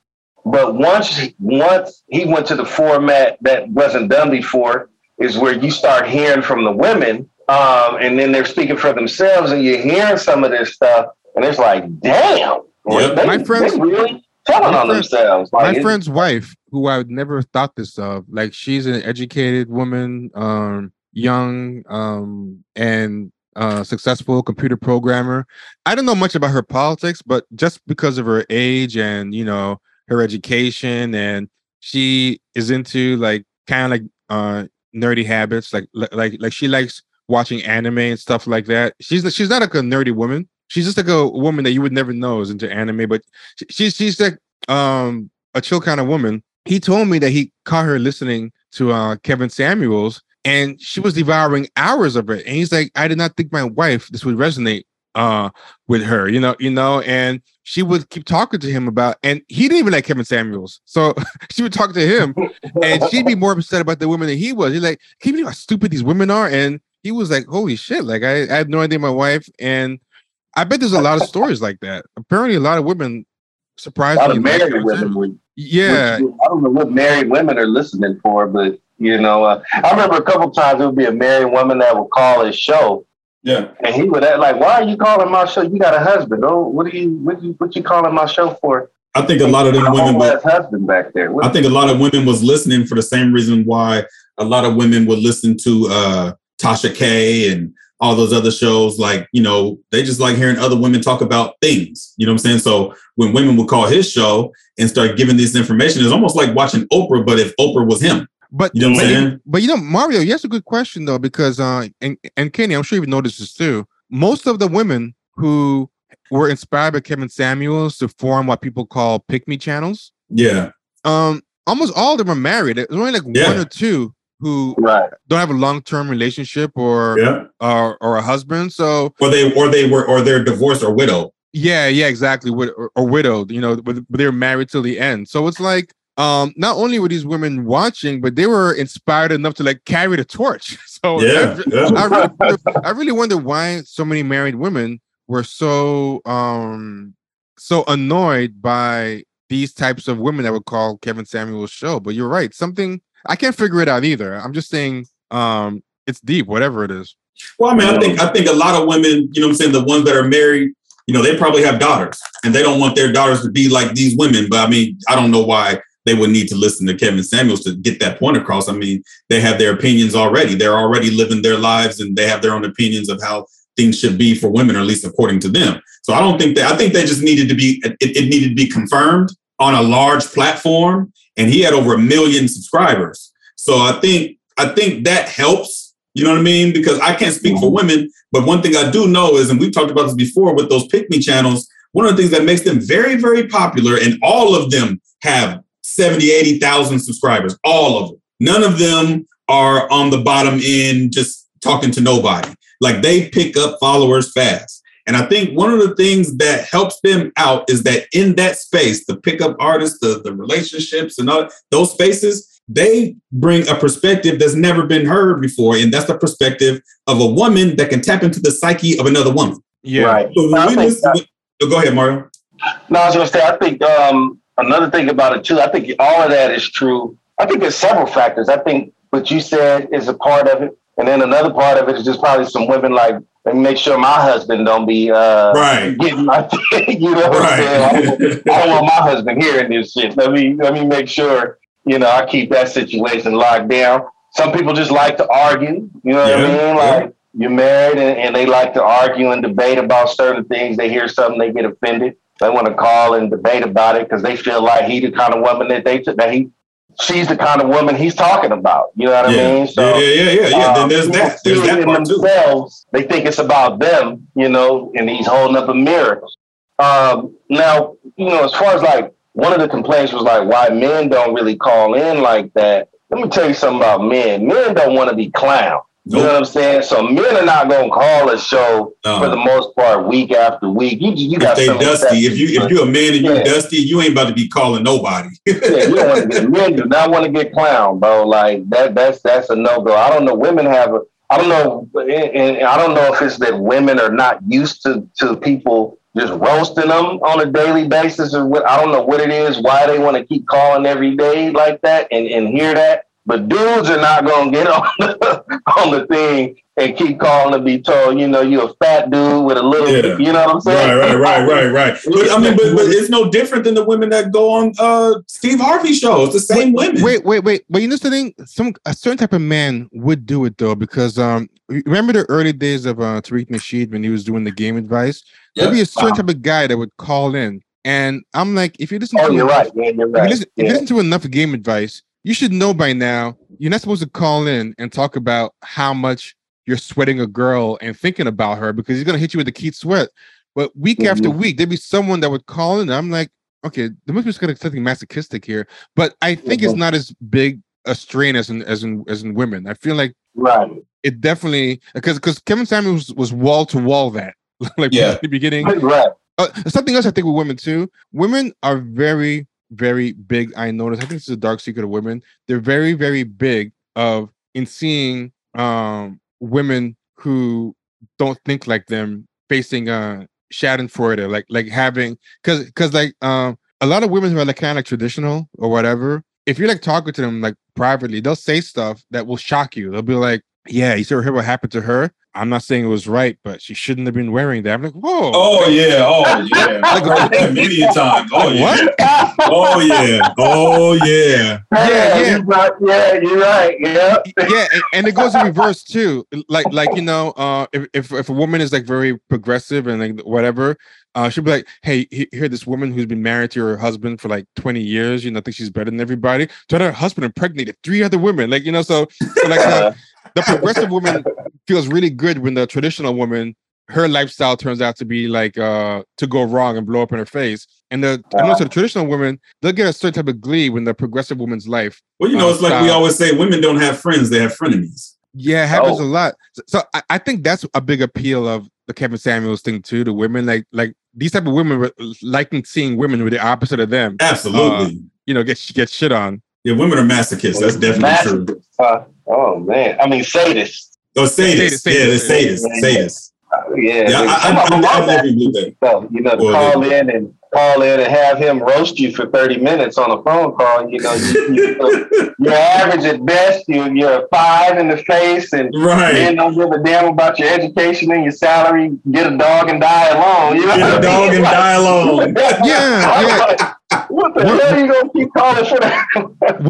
But once once he went to the format that wasn't done before, is where you start hearing from the women, um, and then they're speaking for themselves, and you're hearing some of this stuff, and it's like, damn, Yep. they, My friends- really telling my on friends- themselves. Like, my friend's wife, who I would never thought this of, like she's an educated woman, um, young, um, and uh, successful computer programmer. I don't know much about her politics, but just because of her age and you know her education, and she is into like kind of like uh nerdy habits, like like like she likes watching anime and stuff like that. She's she's not like a nerdy woman. She's just like a woman that you would never know is into anime, but she's she's like um a chill kind of woman. He told me that he caught her listening to uh Kevin Samuels and she was devouring hours of it. And he's like, I did not think my wife this would resonate uh with her, you know, you know, and she would keep talking to him about and he didn't even like Kevin Samuels. So she would talk to him and she'd be more upset about the women than he was. He's like, Can you believe how stupid these women are? And he was like, Holy shit, like I, I had no idea my wife. And I bet there's a lot of stories like that. Apparently, a lot of women surprisingly a lot of married women would, yeah. Which, I don't know what married women are listening for, but you know, uh, I remember a couple times it would be a married woman that would call his show yeah. And he would act like, why are you calling my show? You got a husband. Oh, what are you what you what you calling my show for? I think a lot of them women was husband back there. What I think a lot of women was listening for the same reason why a lot of women would listen to uh, Tasha K and all those other shows. Like, you know, they just like hearing other women talk about things. You know what I'm saying? So when women would call his show and start giving this information, it's almost like watching Oprah, but if Oprah was him. But you know what but, I'm saying? But you know, Mario, you asked a good question though, because uh and, and Kenny, I'm sure you've noticed this too. Most of the women who were inspired by Kevin Samuels to form what people call pick me channels. Yeah. Um, almost all of them are married. There's only like Yeah. one or two who Right. don't have a long-term relationship or Yeah. or, or a husband. So Or they or they were or they're divorced or widowed. yeah, yeah, exactly. Or, or widowed, you know, but, they're married till the end. So it's like um not only were these women watching, but they were inspired enough to like carry the torch. So Yeah, I, yeah. I really, wonder- I really wonder why so many married women were so um so annoyed by these types of women that would call Kevin Samuel's show. But you're right, something I can't figure it out either. I'm just saying um it's deep, whatever it is. Well, I mean, I think I think a lot of women, you know what I'm saying, the ones that are married, you know, they probably have daughters and they don't want their daughters to be like these women. But I mean, I don't know why they would need to listen to Kevin Samuels to get that point across. I mean, they have their opinions already. They're already living their lives and they have their own opinions of how things should be for women, or at least according to them. So I don't think that I think they just needed to be it, it needed to be confirmed on a large platform. And he had over a million subscribers. So I think I think that helps. You know what I mean? Because I can't speak for women, but one thing I do know is, and we've talked about this before with those pick me channels, one of the things that makes them very, very popular, and all of them have 70, 80,000 subscribers, all of them. None of them are on the bottom end just talking to nobody. Like they pick up followers fast. And I think one of the things that helps them out is that in that space, the pickup artists, the, the relationships and all those spaces, they bring a perspective that's never been heard before. And that's the perspective of a woman that can tap into the psyche of another woman. Yeah. Right. So when I we think oh, go ahead, Mario. No, I was gonna say I think um, another thing about it too. I think all of that is true. I think there's several factors. I think what you said is a part of it, and then another part of it is just probably some women like let me make sure my husband don't be uh, Right. getting my you know what I'm saying. I don't, I don't want my husband hearing this shit. Let me let me make sure you know I keep that situation locked down. Some people just like to argue. You know what Yeah, I mean? yeah. Like you're married and, and they like to argue and debate about certain things. They hear something, they get offended. They want to call and debate about it because they feel like he the kind of woman that they that he she's the kind of woman he's talking about. You know what yeah. I mean? yeah, yeah, yeah, yeah, yeah. um, then there's that. There's that part too. themselves. They think it's about them, you know, and he's holding up a mirror. Um, now, you know, as far as like one of the complaints was like why men don't really call in like that. Let me tell you something about men. Men don't want to be clowned. You know what I'm saying? So men are not gonna call a show No. for the most part week after week. You you if got they dusty, if you if you're a man and you're dusty, you ain't about to be calling nobody. yeah, you don't want to get men do not want to get clowned, bro. Like that that's that's a no go. I don't know. Women have a I don't know and, and I don't know if it's that women are not used to to people just roasting them on a daily basis or what I don't know what it is, why they want to keep calling every day like that and, and hear that. But dudes are not gonna get on the, on the thing and keep calling to be told, you know, you're a fat dude with a little, Yeah. you know what I'm saying? right, right, right, right, right. But I mean, but, but it's no different than the women that go on uh Steve Harvey shows. The same women. Wait, wait, wait. But you know something? Some a certain type of man would do it though, because um, remember the early days of uh, Tariq Nasheed when he was doing the game advice. There'd be a certain type of guy that would call in, and I'm like, if you listen, Oh, to you're enough- right. Yeah, you're If you, right. listen, if you listen to enough game advice, you should know by now you're not supposed to call in and talk about how much you're sweating a girl and thinking about her because he's gonna hit you with the Keith sweat. But week Mhm. after week, there'd be someone that would call in. And I'm like, okay, there must be something masochistic here. But I think it's Mhm. not as big a strain as in as in as in women. I feel like Right. it definitely because because Kevin Samuels was wall to wall that like Yeah. the beginning. Right. Uh, something else I think with women too. Women are very very big. I notice. I think this is a dark secret of women. They're very very big of in seeing um women who don't think like them facing uh Schadenfreude, like like having because because like um a lot of women who are like kind of like traditional or whatever. If you're like talking to them like privately, they'll say stuff that will shock you. They'll be like, "Yeah, you ever hear what happened to her? I'm not saying it was right, but she shouldn't have been wearing that." I'm like, "Whoa, Oh yeah, oh yeah. I've heard that many a times. Oh yeah. what?" Oh yeah. Oh yeah. Yeah, yeah. You're right. yeah, you're right. Yeah. yeah, and, and it goes in reverse too. Like, like you know, uh, if, if if a woman is like very progressive and like whatever, uh, she'll be like, "Hey, here, this woman who's been married to her husband for like twenty years, you know, think she's better than everybody. So her husband impregnated three other women, like you know, so, so like uh, the progressive woman feels really good when the traditional woman." Her lifestyle turns out to be like uh to go wrong and blow up in her face, and the and also the traditional women they'll get a certain type of glee when the progressive woman's life Well, you know, it's like we always say, women don't have friends; they have frenemies. Yeah, it happens Oh. a lot. So, so I, I think that's a big appeal of the Kevin Samuels thing too. The women like like these type of women were liking seeing women with the opposite of them. Absolutely. You know, get get shit on. yeah, women are masochists. That's definitely true. Uh, oh man, I mean sadists. Oh, sadists. Sadist, Yeah, the sadist. sadists. Sadists. Yeah, Yeah, I, some I, I, I love that. never believe. So, you know, to Well, call in and call in and have him roast you for 30 minutes on a phone call, you know, you, you, you're average at best. You, you're a five in the face and Right. men don't give a damn about your education and your salary. Get a dog and die alone. You know Get a mean? dog and Like- die alone. Yeah, What the hell are you gonna keep calling for that?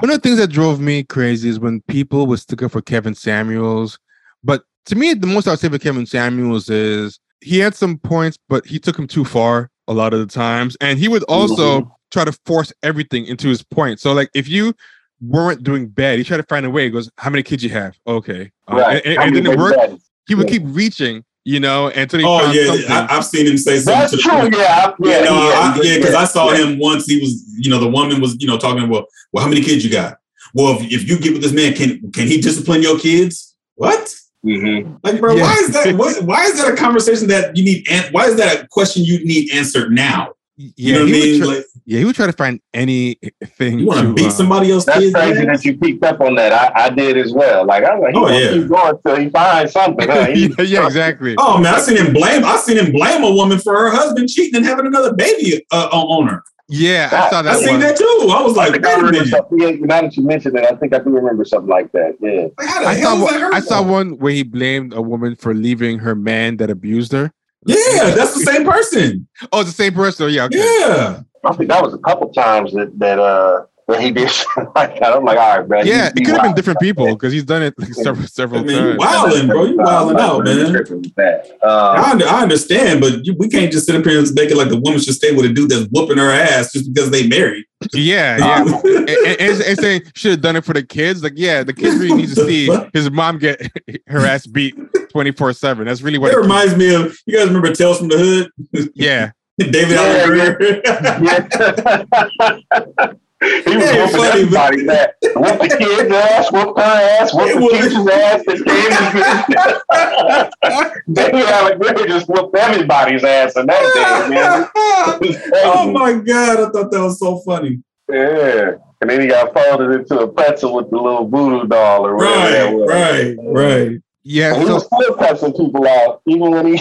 One of the things that drove me crazy is when people would stick up for Kevin Samuels. But to me, the most I would say for Kevin Samuels is he had some points, but he took him too far a lot of the times. And he would also try to force everything into his point. So, like, if you weren't doing bad, he tried to find a way. He goes, How many kids you have? Okay. Uh, Right. And, and- I and then it worked. that- He would Yeah. keep reaching, you know, until he Oh found yeah, something. I, I've seen him say something That's to true. point. Yeah, Yeah, yeah, no, I, yeah, because I saw yeah. him once. He was, you know, the woman was, you know, talking about, well, how many kids you got? Well, if, if you get with this man, can can he discipline your kids? What? Mhm. Like, bro, Yeah. why is that? What, why is that a conversation that you need? An, why is that a question you need answered now? yeah, You know what I would mean? try- like, yeah, he would try to find anything. you want to to, beat uh, somebody else? That's kids? crazy man? that you picked up on that. I, I did as well. Like I was like, he Oh, gonna yeah. keep going till he finds something. Huh? He- yeah, yeah, exactly. Oh man, I seen him blame. I seen him blame a woman for her husband cheating and having another baby uh, on her. Yeah, I saw that. I that seen one. that too. I was like, think wait I a remember minute. something. Now that you mentioned it, I think I do remember something like that. Yeah. Like, how the I hell saw, one, I saw one where he blamed a woman for leaving her man that abused her. Yeah, that's the same person. Oh, it's the same person. Yeah, okay. Yeah. I think that was a couple times that that uh that he did something like that. I'm like, all right, bro. Yeah, it could have been different people because he's done it like several I several mean, you times. wilding, bro. You wilding I'm out, man. tripping with that. I, Um, I understand, but you, we can't just sit up here and make it like the woman should stay with a dude that's whooping her ass just because they married. Yeah, yeah. and, and, and, and saying should have done it for the kids. Like, yeah, the kids really need to see his mom get her ass beat twenty four seven. That's really what. It It, reminds me of you guys remember Tales from the Hood? yeah, David Yeah, Alan Grier. yeah. He was Yeah, whooping funny, everybody that whooped the kid's ass, whooped her ass, whooped the teacher's ass, the kids. David Alan Grier just whooped everybody's ass in that day, man. oh my god, I thought that was so funny. Yeah. And then he got folded into a pretzel with the little voodoo doll or whatever that Right, was. right, right. yeah. And he So was still cussing people out, even when he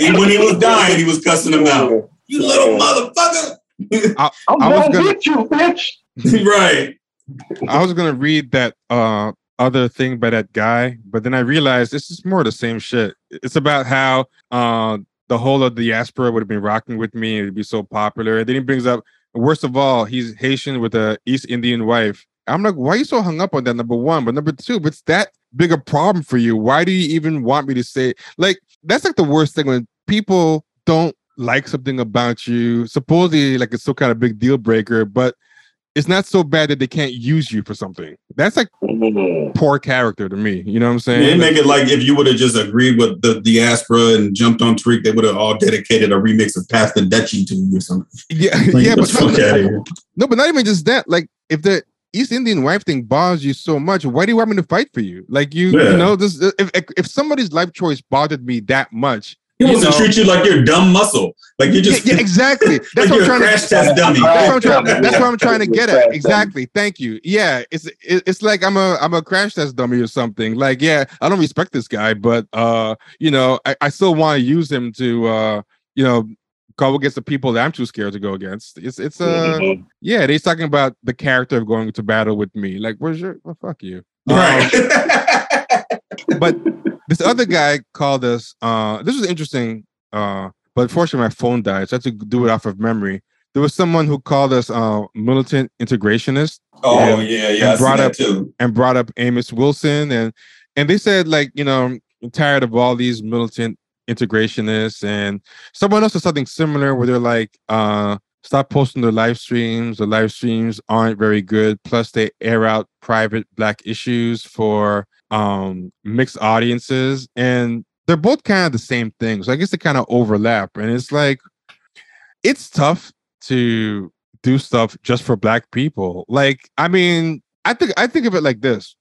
And when he was dying, he was cussing them out. You little motherfucker. I'm I was gonna gonna- get you, bitch. right. I was gonna read that uh other thing by that guy, but then I realized this is more the same shit. It's about how uh the whole of the diaspora would have been rocking with me and it'd be so popular. And then he brings up worst of all, he's Haitian with a East Indian wife. I'm like, why are you so hung up on that? Number one, but number two, if it's that big a problem for you, why do you even want me to say like that's like the worst thing when people don't like something about you, supposedly like it's some kind of big deal breaker, but it's not so bad that they can't use you for something. That's like Mhm. poor character to me. You know what I'm saying? They make it like if you would have just agreed with the diaspora and jumped on Tariq, they would have all dedicated a remix of Pass the Dutchie to you or something. yeah, Like, yeah, but fuck out of here. no, but not even just that. Like, if the East Indian wife thing bothers you so much, why do you want me to fight for you? Like, you, Yeah. you know, this if if- if somebody's life choice bothered me that much, He you wants to treat you like you're dumb muscle. Like you're just yeah, yeah, exactly. That's like what you're I'm a trying to. crash test dummy. That's what I'm trying. That's what I'm trying to get at. Exactly. Thank you. Yeah, it's it's like I'm a I'm a crash test dummy or something. Like, yeah, I don't respect this guy, but uh, you know, I, I still want to use him to uh, you know, go against the people that I'm too scared to go against. It's it's uh, Mhm. yeah, they're talking about the character of going to battle with me. Like, where's your? Well, fuck you. Um, right. but this other guy called us. Uh, this was interesting. Uh, but unfortunately, my phone died, so I had to do it off of memory. There was someone who called us uh, militant integrationist oh yeah, yeah. And brought up- too. and brought up Amos Wilson, and and they said like you know I'm tired of all these militant integrationists, and someone else said something similar where they're like, uh, stop posting the live streams. The live streams aren't very good. Plus, they air out private black issues for um mixed audiences, and they're both kind of the same thing. So I guess they kind of overlap, and it's like it's tough to do stuff just for black people. Like, I mean, I think I think of it like this.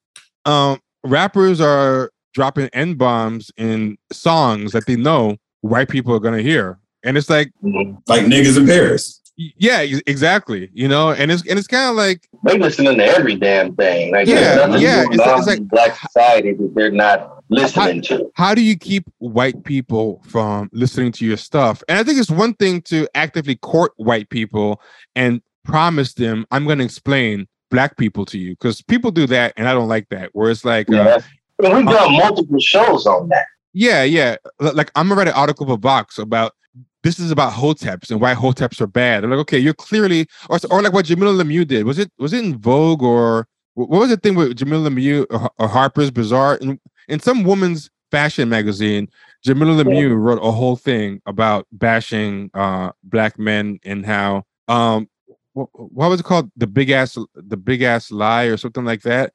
Um, rappers are dropping N bombs in songs that they know white people are gonna hear. And it's like, Mhm. Like niggas in Paris. Yeah, exactly. You know, and it's and it's kind of like, They listening to every damn thing. Like, Yeah, yeah, it's- it's like- black society that they're not listening to. how do you keep white people from listening to your stuff? And I think it's one thing to actively court white people and promise them, I'm gonna explain black people to you. Because people do that, and I don't like that. Where it's like, uh, Yeah. And we've done multiple shows on that. Yeah, yeah. Like I'm gonna write an article for Vox about this is about hoteps and why hoteps are bad. I'm like, okay, you're clearly or or like what Jamilah Lemieux did. Was it was it in Vogue or what was the thing with Jamilah Lemieux or, or Harper's Bazaar in in some woman's fashion magazine? Jamilah Lemieux wrote a whole thing about bashing uh black men and how um what, what was it called the big ass the big ass lie or something like that.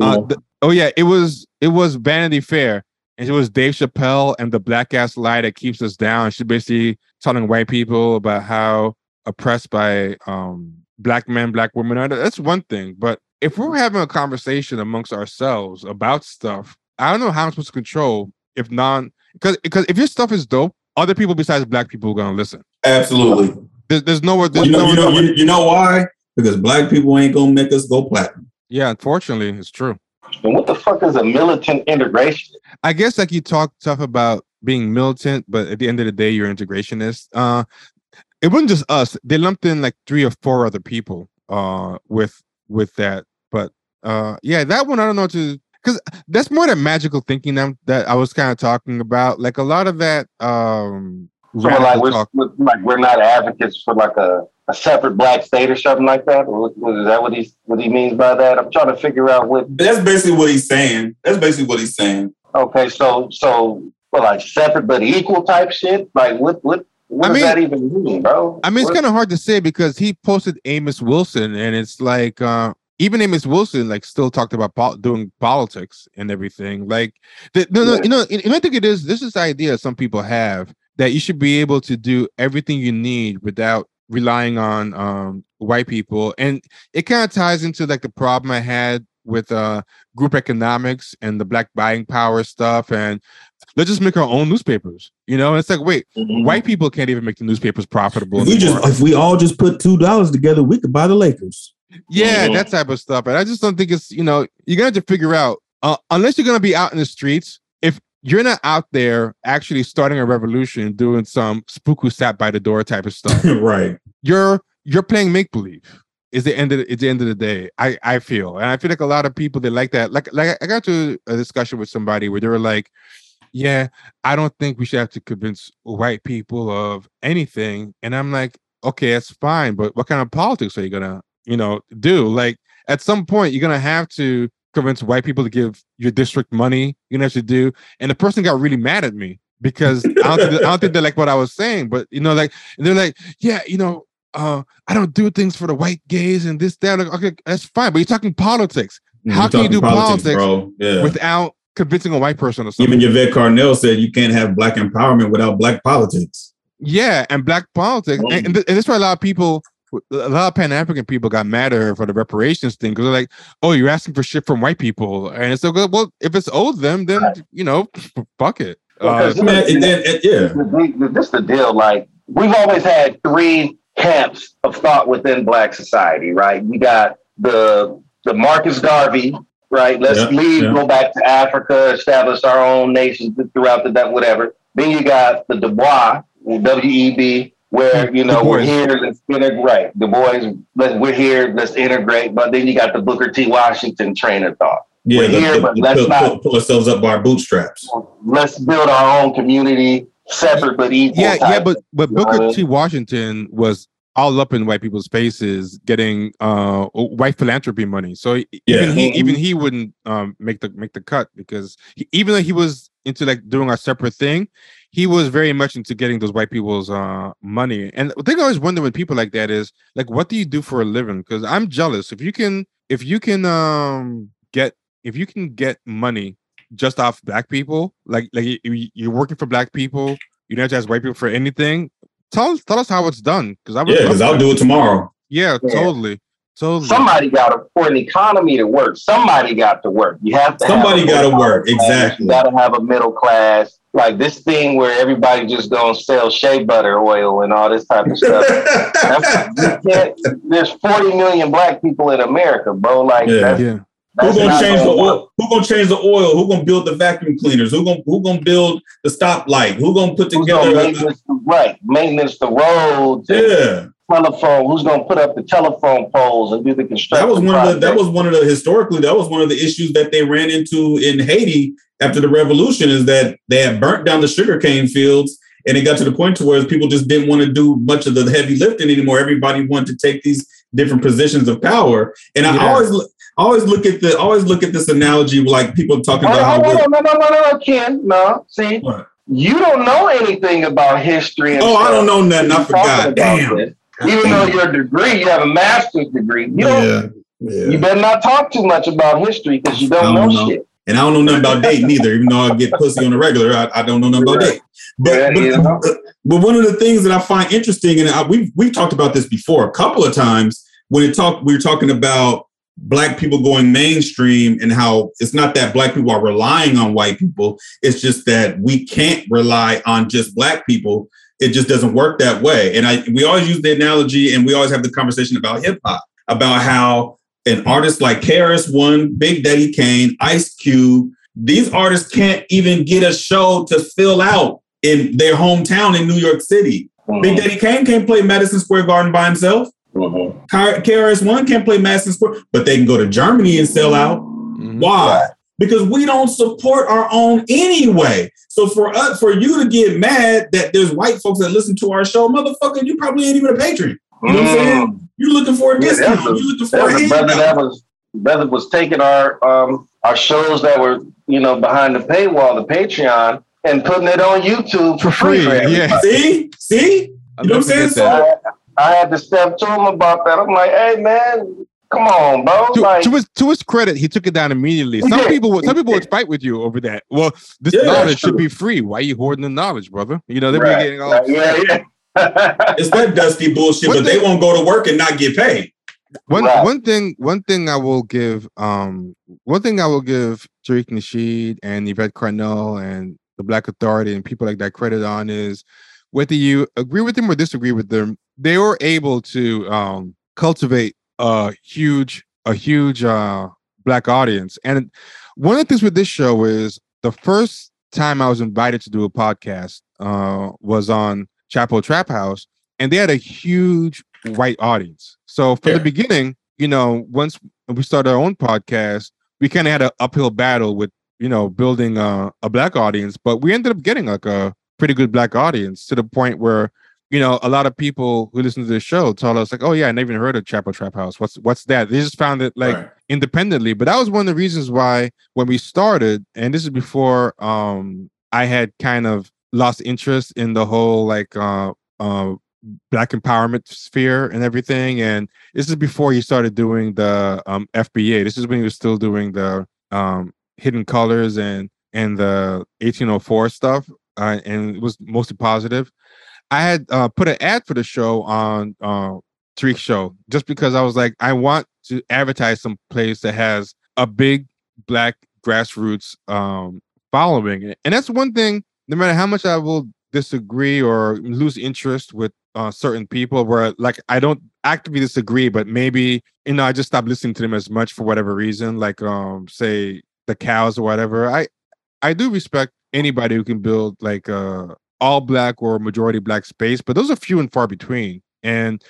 Uh, Mhm. the- oh yeah, it was it was Vanity Fair and it was Dave Chappelle and the black ass lie that keeps us down. She basically telling white people about how oppressed by um black men, black women are. That's one thing. But if we're having a conversation amongst ourselves about stuff, I don't know how I'm supposed to control if non because because if your stuff is dope, other people besides black people are gonna listen. Absolutely. There's, there's nowhere. There's You know, you know, you, you know why? Because black people ain't gonna make us go platinum. yeah, unfortunately, it's true. And what the fuck is a militant integration? I guess like you talk tough about being militant, but at the end of the day, you're an integrationist. Uh, it wasn't just us; they lumped in like three or four other people uh, with with that. But uh, yeah, that one I don't know to because that's more that magical thinking that, that I was kind of talking about. Like a lot of that. Um, So like we're, talk- we're- like we're not advocates for like a, a separate black state or something like that. Or what- what- is that what he's what he means by that? I'm trying to figure out what. That's basically what he's saying. That's basically what he's saying. Okay, so so well, like separate but equal type shit. Like what what what I does that even mean, bro? I mean, it's kind of hard to say because he posted Amos Wilson, and it's like uh, even Amos Wilson like still talked about pol- doing politics and everything. Like, the, no, no, Yeah. you know, you know, I think it is. This is the idea some people have that you should be able to do everything you need without relying on um, white people, and it kind of ties into like the problem I had with uh, group economics and the black buying power stuff, and let's just make our own newspapers. You know, and it's like wait Mhm. white people can't even make the newspapers profitable. If we just if we all just put two dollars together, we could buy the Lakers. yeah, Mhm. that type of stuff. And I just don't think it's you know you're gonna have to figure out uh, unless you're gonna be out in the streets. You're not out there actually starting a revolution, doing some spook who sat by the door type of stuff, right. you're you're playing make believe. Is the end of the, it's the end of the day. I I feel, and I feel like a lot of people they like that. Like like I got to a discussion with somebody where they were like, "Yeah, I don't think we should have to convince white people of anything," and I'm like, "Okay, that's fine, but what kind of politics are you gonna you know do? Like at some point, you're gonna have to." Convince white people to give your district money. You know have to do, and the person got really mad at me because I don't, think, I don't think they like what I was saying. But you know, like they're like, yeah, you know, uh, I don't do things for the white gays and this, that. Like, okay, that's fine. But you're talking politics. Mm, How can you do politics bro? Yeah. without convincing a white person or something? Even Yvette Carnell said you can't have black empowerment without black politics. Yeah, and black politics, and, and, th- and that's why a lot of people, a lot of Pan African people got mad at her for the reparations thing because they're like, "Oh, you're asking for shit from white people," and it's so good. Well, if it's owed them, then you know, fuck it. Uh, Man, and then- and- yeah. This is the deal. Like we've always had three camps of thought within Black society, right? You got the the Marcus Garvey, right? Let's Yeah, leave, yeah. go back to Africa, establish our own nations throughout the that whatever. Then you got the Du Bois, W E B, where you know we're here, let's integrate. Du Bois, let's, we're here, let's integrate. But then you got the Booker T. Washington train of thought. Yeah, We're the- here, the- but the let's pull, not- pull- pull ourselves up by our bootstraps. Let's build our own community, separate but equal. yeah, yeah, but but You know what I Booker? T. Washington was all up in white people's faces, getting uh white philanthropy money. So Yeah. even he even he wouldn't um make the make the cut because he, even though he was into like doing a separate thing, he was very much into getting those white people's uh money. And the thing I always wonder with people like that is like, what do you do for a living? Because I'm jealous if you can if you can um get if you can get money just off black people, like like you- you- you're working for black people, you don't have to ask white people for anything. Tell us tell us how it's done because I would, yeah, because I'll do it tomorrow. Yeah, Yeah. totally, totally. somebody got to for an economy to work. Somebody got to work. You have to. Somebody gotta work, class. exactly. You got to have a middle class. Like this thing where everybody just gonna sell shea butter oil and all this type of stuff. That's, you can't, there's 40 million black people in America, bro. Like Yeah. that's, yeah, Who that's gonna change the gonna work. oil? Who gonna change the oil? Who gonna build the vacuum cleaners? Who gonna who gonna build the stoplight? Who gonna put Who's gonna together? maintenance, right? Maintenance the roads. yeah, Telephone. Who's gonna put up the telephone poles and do the construction? that was one of the that was one of the historically that was one of the issues that they ran into in Haiti after the revolution is that they had burnt down the sugarcane fields and it got to the point to where people just didn't want to do much of the heavy lifting anymore. Everybody wanted to take these different positions of power, and I Yeah. always I always look at the always look at this analogy like people talking Hold about on, how hold we're- on, no, no, no, no, no, Ken. No, see, What? you don't know anything about history. And Oh, I don't know nothing. I forgot. about Damn. this. Even though your degree, you have a master's degree. You don't. Yeah. Yeah. You better not talk too much about history because you don't know, don't know. shit. And I don't know nothing about dating either, even though I get pussy on the regular. I, I don't know nothing about dating. But, Yeah, but, you know. but one of the things that I find interesting, and I, we've we've talked about this before a couple of times when it talk we were talking about black people going mainstream and how it's not that black people are relying on white people. It's just that we can't rely on just black people. It just doesn't work that way. And I we always use the analogy and we always have the conversation about hip hop, about how an artist like KRS One, Big Daddy Kane, Ice Cube, these artists can't even get a show to fill out in their hometown in New York City. Big Daddy Kane can't play Madison Square Garden by himself. Mhm. KRS One can't play Madison Square, but they can go to Germany and sell out. Mhm. Why? Because we don't support our own anyway. So for us, for you to get mad that there's white folks that listen to our show, motherfucker, you probably ain't even a patron. You know what I'm saying? Mm. You're looking for a discount. that's a- You're looking for There a a brother that was brother was taking our um our shows that were you know behind the paywall, the Patreon, and putting it on YouTube for, For free, everybody. yeah. See? See? I'll You know what I'm saying? forget that. I, I had to step to him about that. I'm like, hey man, come on, bro. To, like, to his to his credit, he took it down immediately. Some did. people would some people would fight with you over that. Well, this Yeah, knowledge should be free. Why are you hoarding the knowledge, brother? You know, they're right, getting all right, yeah, yeah. It's that dusty bullshit, What but they won't go to work and not get paid. One Right. one thing one thing I will give um one thing I will give Tariq Nasheed and Yvette Carnell and the Black Authority and people like that credit on is whether you agree with them or disagree with them, they were able to um cultivate a huge a huge uh black audience. And one of the things with this show is the first time I was invited to do a podcast uh was on Chapo Trap House and they had a huge white audience. So from Yeah. the beginning, you know, once we started our own podcast, we kind of had an uphill battle with, you know, building a, a black audience, but we ended up getting like a pretty good black audience to the point where, you know, a lot of people who listen to this show told us like, oh yeah, I never even heard of Chapo Trap House. What's what's that? They just found it like Right. independently. But that was one of the reasons why when we started, and this is before um I had kind of lost interest in the whole like uh uh black empowerment sphere and everything. And this is before he started doing the um, FBA. This is when he was still doing the um, hidden colors and and the 1804 stuff, uh, and it was mostly positive. I had uh, put an ad for the show on uh, Tariq Show just because I was like, I want to advertise some place that has a big black grassroots um, following, and that's one thing. No matter how much I will disagree or lose interest with uh, certain people, where like I don't actively disagree, but maybe you know I just stop listening to them as much for whatever reason, like um say the cows or whatever. I I do respect anybody who can build like uh all black or majority black space, but those are few and far between. And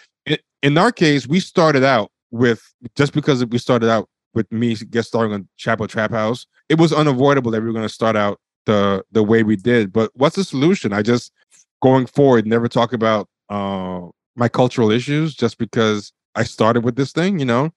in, our case, we started out with just because we started out with me get starting on Chapo Trap House, it was unavoidable that we were going to start out the the way we did. But what's the solution? I just going forward never talk about uh my cultural issues just because I started with this thing, you know.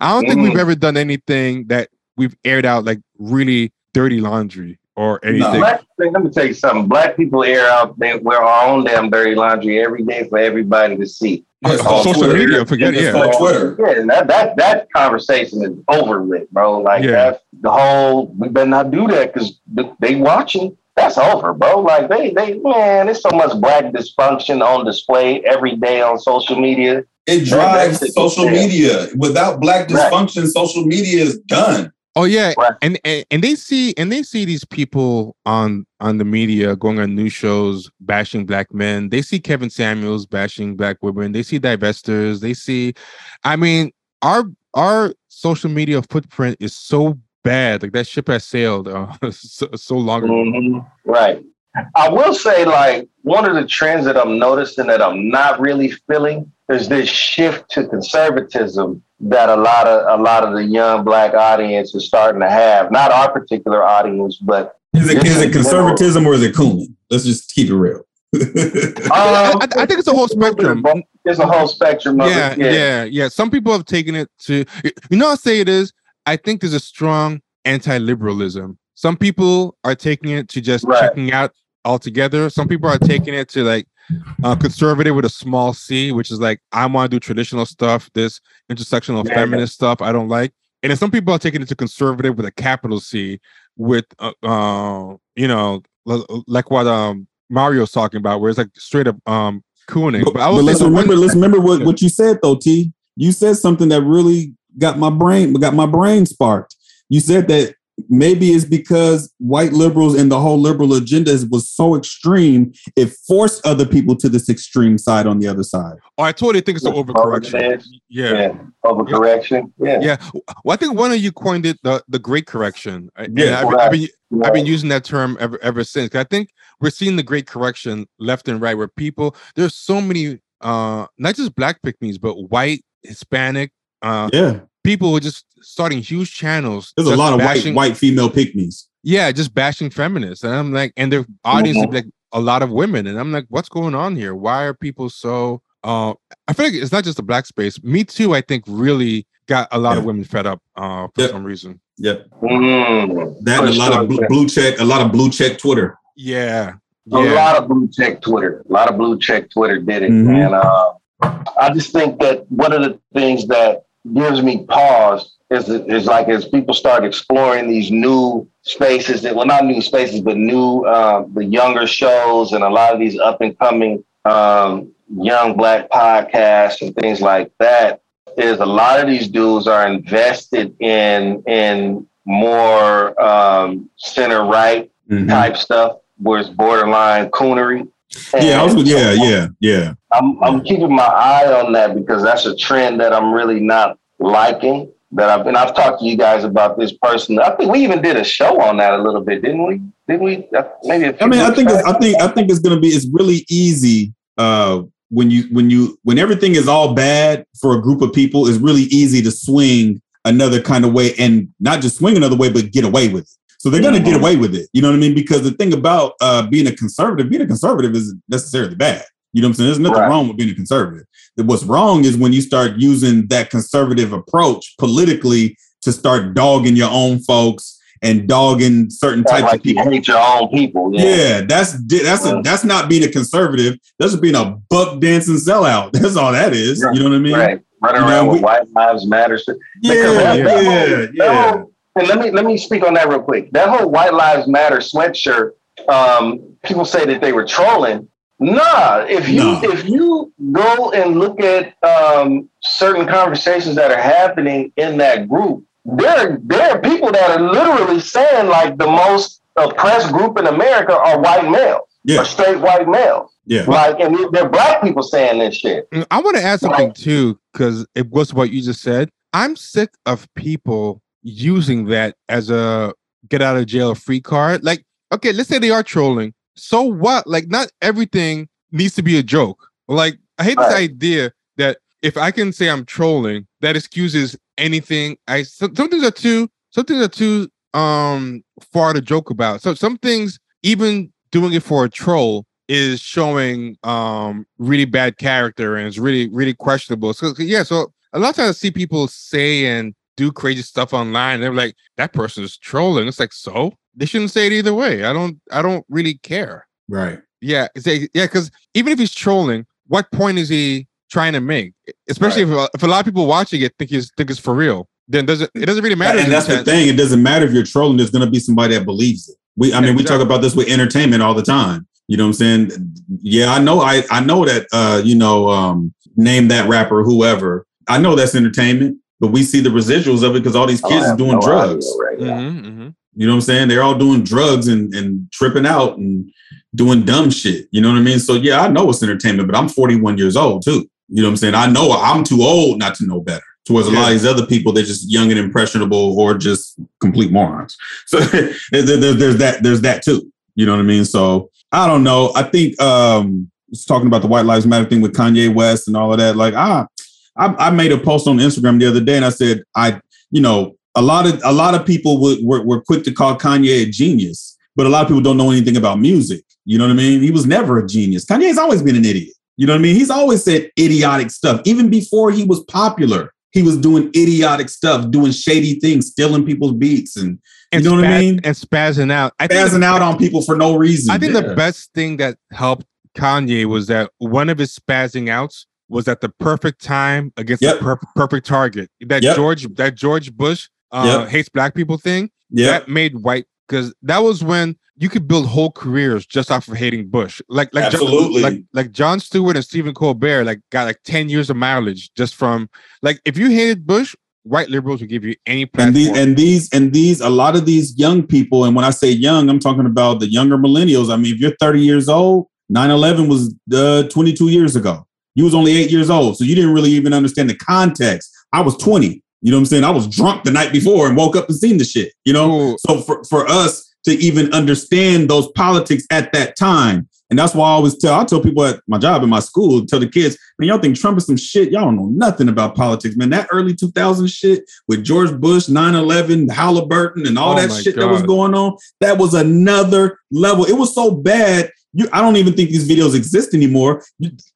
I don't mm. think we've mm. ever done anything that we've aired out like really dirty laundry or anything. No, black, let me tell you something. Black people air out they wear our own damn dirty laundry every day for everybody to see. Yeah, social Twitter, media, forget yeah. On Twitter. Yeah, that, that that conversation is over with, bro. Like yeah. that's the whole we better not do that because they watching. That's over, bro. Like they they man, there's so much black dysfunction on display every day on social media. It drives social media. Without black dysfunction, right. social media is done. Oh yeah, right. and, and and they see and they see these people on on the media going on news shows bashing black men. They see Kevin Samuels bashing black women. They see divestors. They see, I mean, our our social media footprint is so bad. Like that ship has sailed uh, so, so long ago. Mm-hmm. Right. I will say, like one of the trends that I'm noticing that I'm not really feeling is this shift to conservatism that a lot of a lot of the young black audience is starting to have. Not our particular audience, but is it is it conservatism or is it Coonan? Let's just keep it real. um, I, I, think it's a whole spectrum. It's a whole spectrum. Yeah, yeah, yeah, yeah. Some people have taken it to. You know, I say it is. I think there's a strong anti-liberalism. Some people are taking it to just right. checking out altogether. Some people are taking it to like uh, conservative with a small c, which is like I want to do traditional stuff, this intersectional yeah, feminist yeah. stuff I don't like. And then some people are taking it to conservative with a capital C, with uh, uh you know like what um Mario's talking about, where it's like straight up um cooning. But, but, but let's remember, let's remember what, what you said though, T. You said something that really got my brain got my brain sparked. You said that maybe it's because white liberals and the whole liberal agenda was so extreme, it forced other people to this extreme side on the other side. Oh, I totally think it's an overcorrection. Yeah. yeah. Overcorrection. Yeah. Yeah. Well, I think one of you coined it the, the great correction. Yeah. I've, right. I've, been, right. I've been using that term ever, ever since. I think we're seeing the great correction left and right where people, there's so many, uh, not just black pick-mes, but white, Hispanic, uh, yeah people were just starting huge channels. There's a lot of bashing, white white female pick-mes. Yeah, just bashing feminists, and I'm like, and their audience mm-hmm. is like a lot of women, and I'm like, what's going on here? Why are people so? Uh, I feel like it's not just the black space. Me too. I think really got a lot yeah. of women fed up uh, for yep. some reason. Yep. Mm, that a lot of blue check, a lot of blue check Twitter. Yeah. yeah. A lot of blue check Twitter. A lot of blue check Twitter did it, mm-hmm. and uh, I just think that one of the things that gives me pause is, is like as people start exploring these new spaces that well not new spaces but new um, the younger shows and a lot of these up and coming um, young black podcasts and things like that is a lot of these dudes are invested in in more um, center right mm-hmm. type stuff where it's borderline coonery and yeah, was, yeah, yeah, yeah. I'm I'm keeping my eye on that because that's a trend that I'm really not liking. That I've and I've talked to you guys about this person. I think we even did a show on that a little bit, didn't we? Didn't we? Maybe. I mean, I think I think I think it's gonna be. It's really easy uh, when you when you when everything is all bad for a group of people. It's really easy to swing another kind of way and not just swing another way, but get away with it. So they're going to get away with it. You know what I mean? Because the thing about uh, being a conservative, being a conservative isn't necessarily bad. You know what I'm saying? There's nothing right. wrong with being a conservative. What's wrong is when you start using that conservative approach politically to start dogging your own folks and dogging certain types like of people. You hate your own people. Yeah, yeah that's that's a, that's not being a conservative. That's being a buck dancing sellout. That's all that is. Right. You know what I mean? Right. Running you around know, with white lives matter. Yeah, yeah, yeah. Whole, and let me let me speak on that real quick. That whole white lives matter sweatshirt. Um, people say that they were trolling. Nah, if you no. if you go and look at um, certain conversations that are happening in that group, there there are people that are literally saying like the most oppressed group in America are white males, yeah. or straight white males. Yeah, like and they're black people saying this shit. Mm, I want to add something like, too because it goes to what you just said. I'm sick of people using that as a get out of jail free card. Like, okay, let's say they are trolling so what? Like, not everything needs to be a joke. Like, I hate this idea that if I can say I'm trolling, that excuses anything. I some, some things are too some things are too um far to joke about. So some things, even doing it for a troll, is showing um really bad character and it's really really questionable. So yeah, so a lot of times I see people say and do crazy stuff online. they're like, that person is trolling. It's like, so they shouldn't say it either way. I don't I don't really care. Right. Yeah. yeah, because even if he's trolling, what point is he trying to make? Especially right. if, if a lot of people watching it think he's think it's for real. Then doesn't it doesn't really matter. And that's the thing. It doesn't matter if you're trolling. There's going to be somebody that believes it. We, I mean, we talk about this with entertainment all the time. You know what I'm saying? Yeah, I know. I I know that. Uh, you know, um, name that rapper, whoever. I know that's entertainment, but we see the residuals of it because all these kids oh, are doing no drugs. Right mm-hmm, mm-hmm. You know what I'm saying? They're all doing drugs and, and tripping out and doing dumb shit. You know what I mean? So yeah, I know it's entertainment, but I'm 41 years old too. You know what I'm saying? I know I'm too old not to know better. Towards a lot of these other people, they're just young and impressionable or just complete morons. So there's that, there's that too. You know what I mean? So I don't know. I think um it's talking about the White Lives Matter thing with Kanye West and all of that. Like, ah, I, I made a post on Instagram the other day and I said, I, you know, a lot of a lot of people would, were, were quick to call Kanye a genius, but a lot of people don't know anything about music. You know what I mean? He was never a genius. Kanye's always been an idiot. You know what I mean? He's always said idiotic stuff. Even before he was popular, he was doing idiotic stuff, doing shady things, stealing people's beats, and, and you know spaz- what I mean? And spazzing out, I spazzing out on people for no reason. I think yeah. the best thing that helped Kanye was that one of his spazzing outs was at the perfect time against yep. the per- perfect target. That yep. George, that George Bush uh, yep. hates black people thing. That made white because that was when you could build whole careers just off of hating Bush. Like like Absolutely. John, like like Jon Stewart and Stephen Colbert like got like ten years of mileage just from like if you hated Bush, white liberals would give you any platform. And these and these and these a lot of these young people, and when I say young, I'm talking about the younger millennials. I mean, if you're 30 years old, 9-11 was uh, 22 years ago. You was only eight years old, so you didn't really even understand the context. I was 20. You know what I'm saying? I was drunk the night before and woke up and seen the shit, you know? Ooh. So for, for us to even understand those politics at that time, and that's why I always tell, I tell people at my job in my school, tell the kids, man, y'all think Trump is some shit. Y'all don't know nothing about politics, man. That early 2000 shit with George Bush, 9-11, Halliburton, and all oh that shit God. that was going on, that was another level. It was so bad. You, I don't even think these videos exist anymore.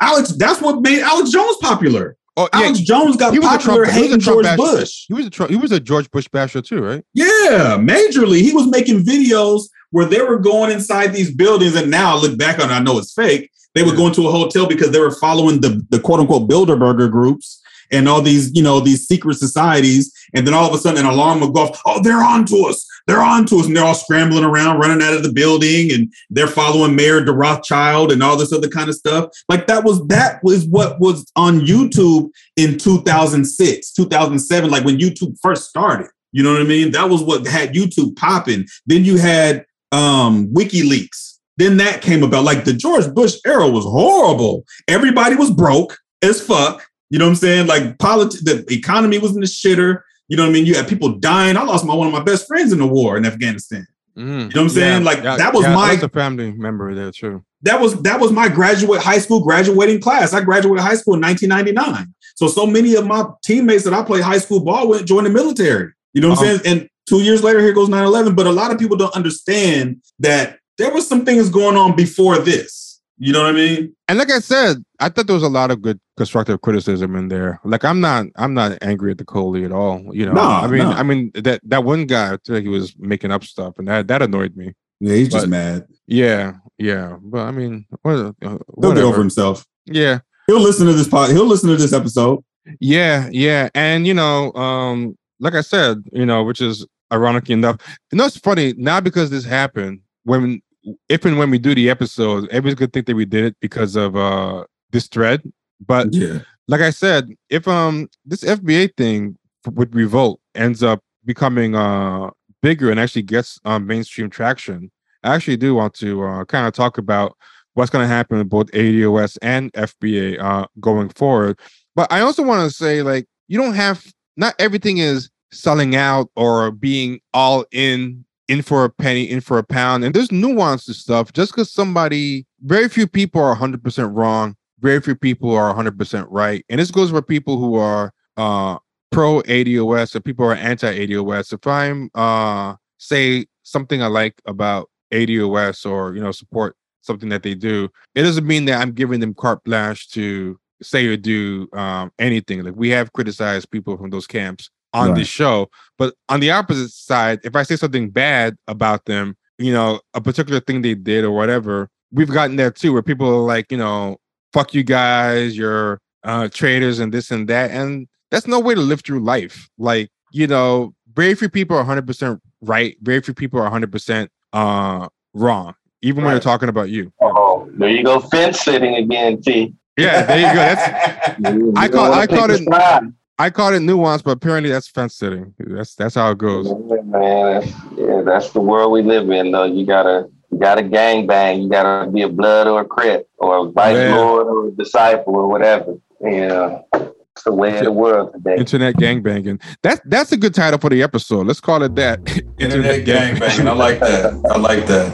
Alex, that's what made Alex Jones popular. Oh, yeah, Alex Jones got he was popular Trump, hating George basher. Bush. He was a Trump, he was a George Bush basher too, right? Yeah, majorly. He was making videos where they were going inside these buildings, and now I look back on it, I know it's fake. They would going to a hotel because they were following the, the quote unquote Bilderberger groups and all these, you know, these secret societies. And then all of a sudden an alarm would go off. Oh, they're on to us. They're on to us. And they're all scrambling around, running out of the building, and they're following Mayor de Rothschild and all this other kind of stuff. Like that was that was what was on YouTube in 2006, 2007, like when YouTube first started. You know what I mean? That was what had YouTube popping. Then you had um WikiLeaks. Then that came about. Like the George Bush era was horrible. Everybody was broke as fuck. You know what I'm saying? Like politics, the economy was in the shitter. You know what I mean? You had people dying. I lost my one of my best friends in the war in Afghanistan. Mm, you know what I'm saying? Like yeah, that was yeah, my family member there too. That was that was my graduate high school graduating class. I graduated high school in 1999. So so many of my teammates that I played high school ball with joined the military. You know what um, I'm saying? And two years later, here goes 9/11. But a lot of people don't understand that there was some things going on before this. You know what I mean? And like I said, I thought there was a lot of good constructive criticism in there. Like I'm not, I'm not angry at the Coley at all. You know, No, I mean, no. I mean that that one guy, I feel like he was making up stuff, and that that annoyed me. Yeah, he's just mad. Yeah, yeah, but I mean, what, uh, He'll whatever. get over himself. Yeah, He'll listen to this pod. He'll listen to this episode. Yeah, yeah, and you know, um, like I said, you know, which is ironic enough. You know, it's funny now because this happened when, if and when we do the episode, everybody's gonna think that we did it because of uh this thread. But Yeah. like I said, if um this FBA thing with Revolt ends up becoming uh bigger and actually gets um mainstream traction, I actually do want to uh kind of talk about what's going to happen with both ADOS and FBA uh going forward. But I also want to say like you don't have not everything is selling out or being all in in for a penny, in for a pound. And there's nuance to stuff. Just because somebody, very few people are 100% wrong. Very few people are 100% right. And this goes for people who are uh, pro ADOS or people who are anti ADOS. If I'm uh, say something I like about ADOS or you know support something that they do, it doesn't mean that I'm giving them carte blanche to say or do um, anything. Like we have criticized people from those camps on Right. this show, but on the opposite side, if I say something bad about them, you know, a particular thing they did or whatever, we've gotten there too, where people are like, you know, fuck you guys, you're uh traitors and this and that. And that's no way to live through life. Like, you know, very few people are 100% right. Very few people are 100% uh wrong, even when they're talking about you. Oh, there you go, fence sitting again, T. Yeah, there you go. That's You I don't call- I pick called it- side. I called it nuance, but apparently that's fence sitting. That's that's how it goes. Yeah, man, that's, yeah, that's the world we live in. Though you gotta, you gotta gang bang. You gotta be a blood or a crip or a vice Yeah. lord or a disciple or whatever. Yeah, it's the way of the world today. Internet gangbanging. That that's a good title for the episode. Let's call it that. Internet gangbanging. I like that. I like that.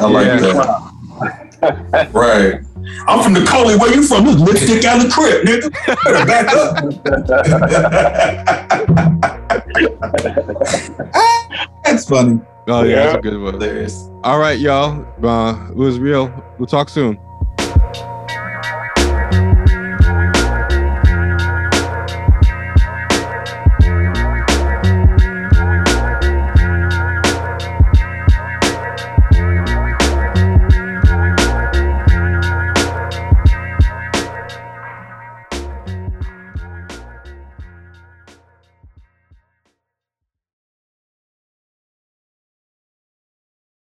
I like Yeah. that. Right. I'm from the Coley. Where you from? This lipstick out of the crib, nigga. Back up. That's funny. Oh yeah, that's a good one. All right, y'all. Uh, it was real. We'll talk soon.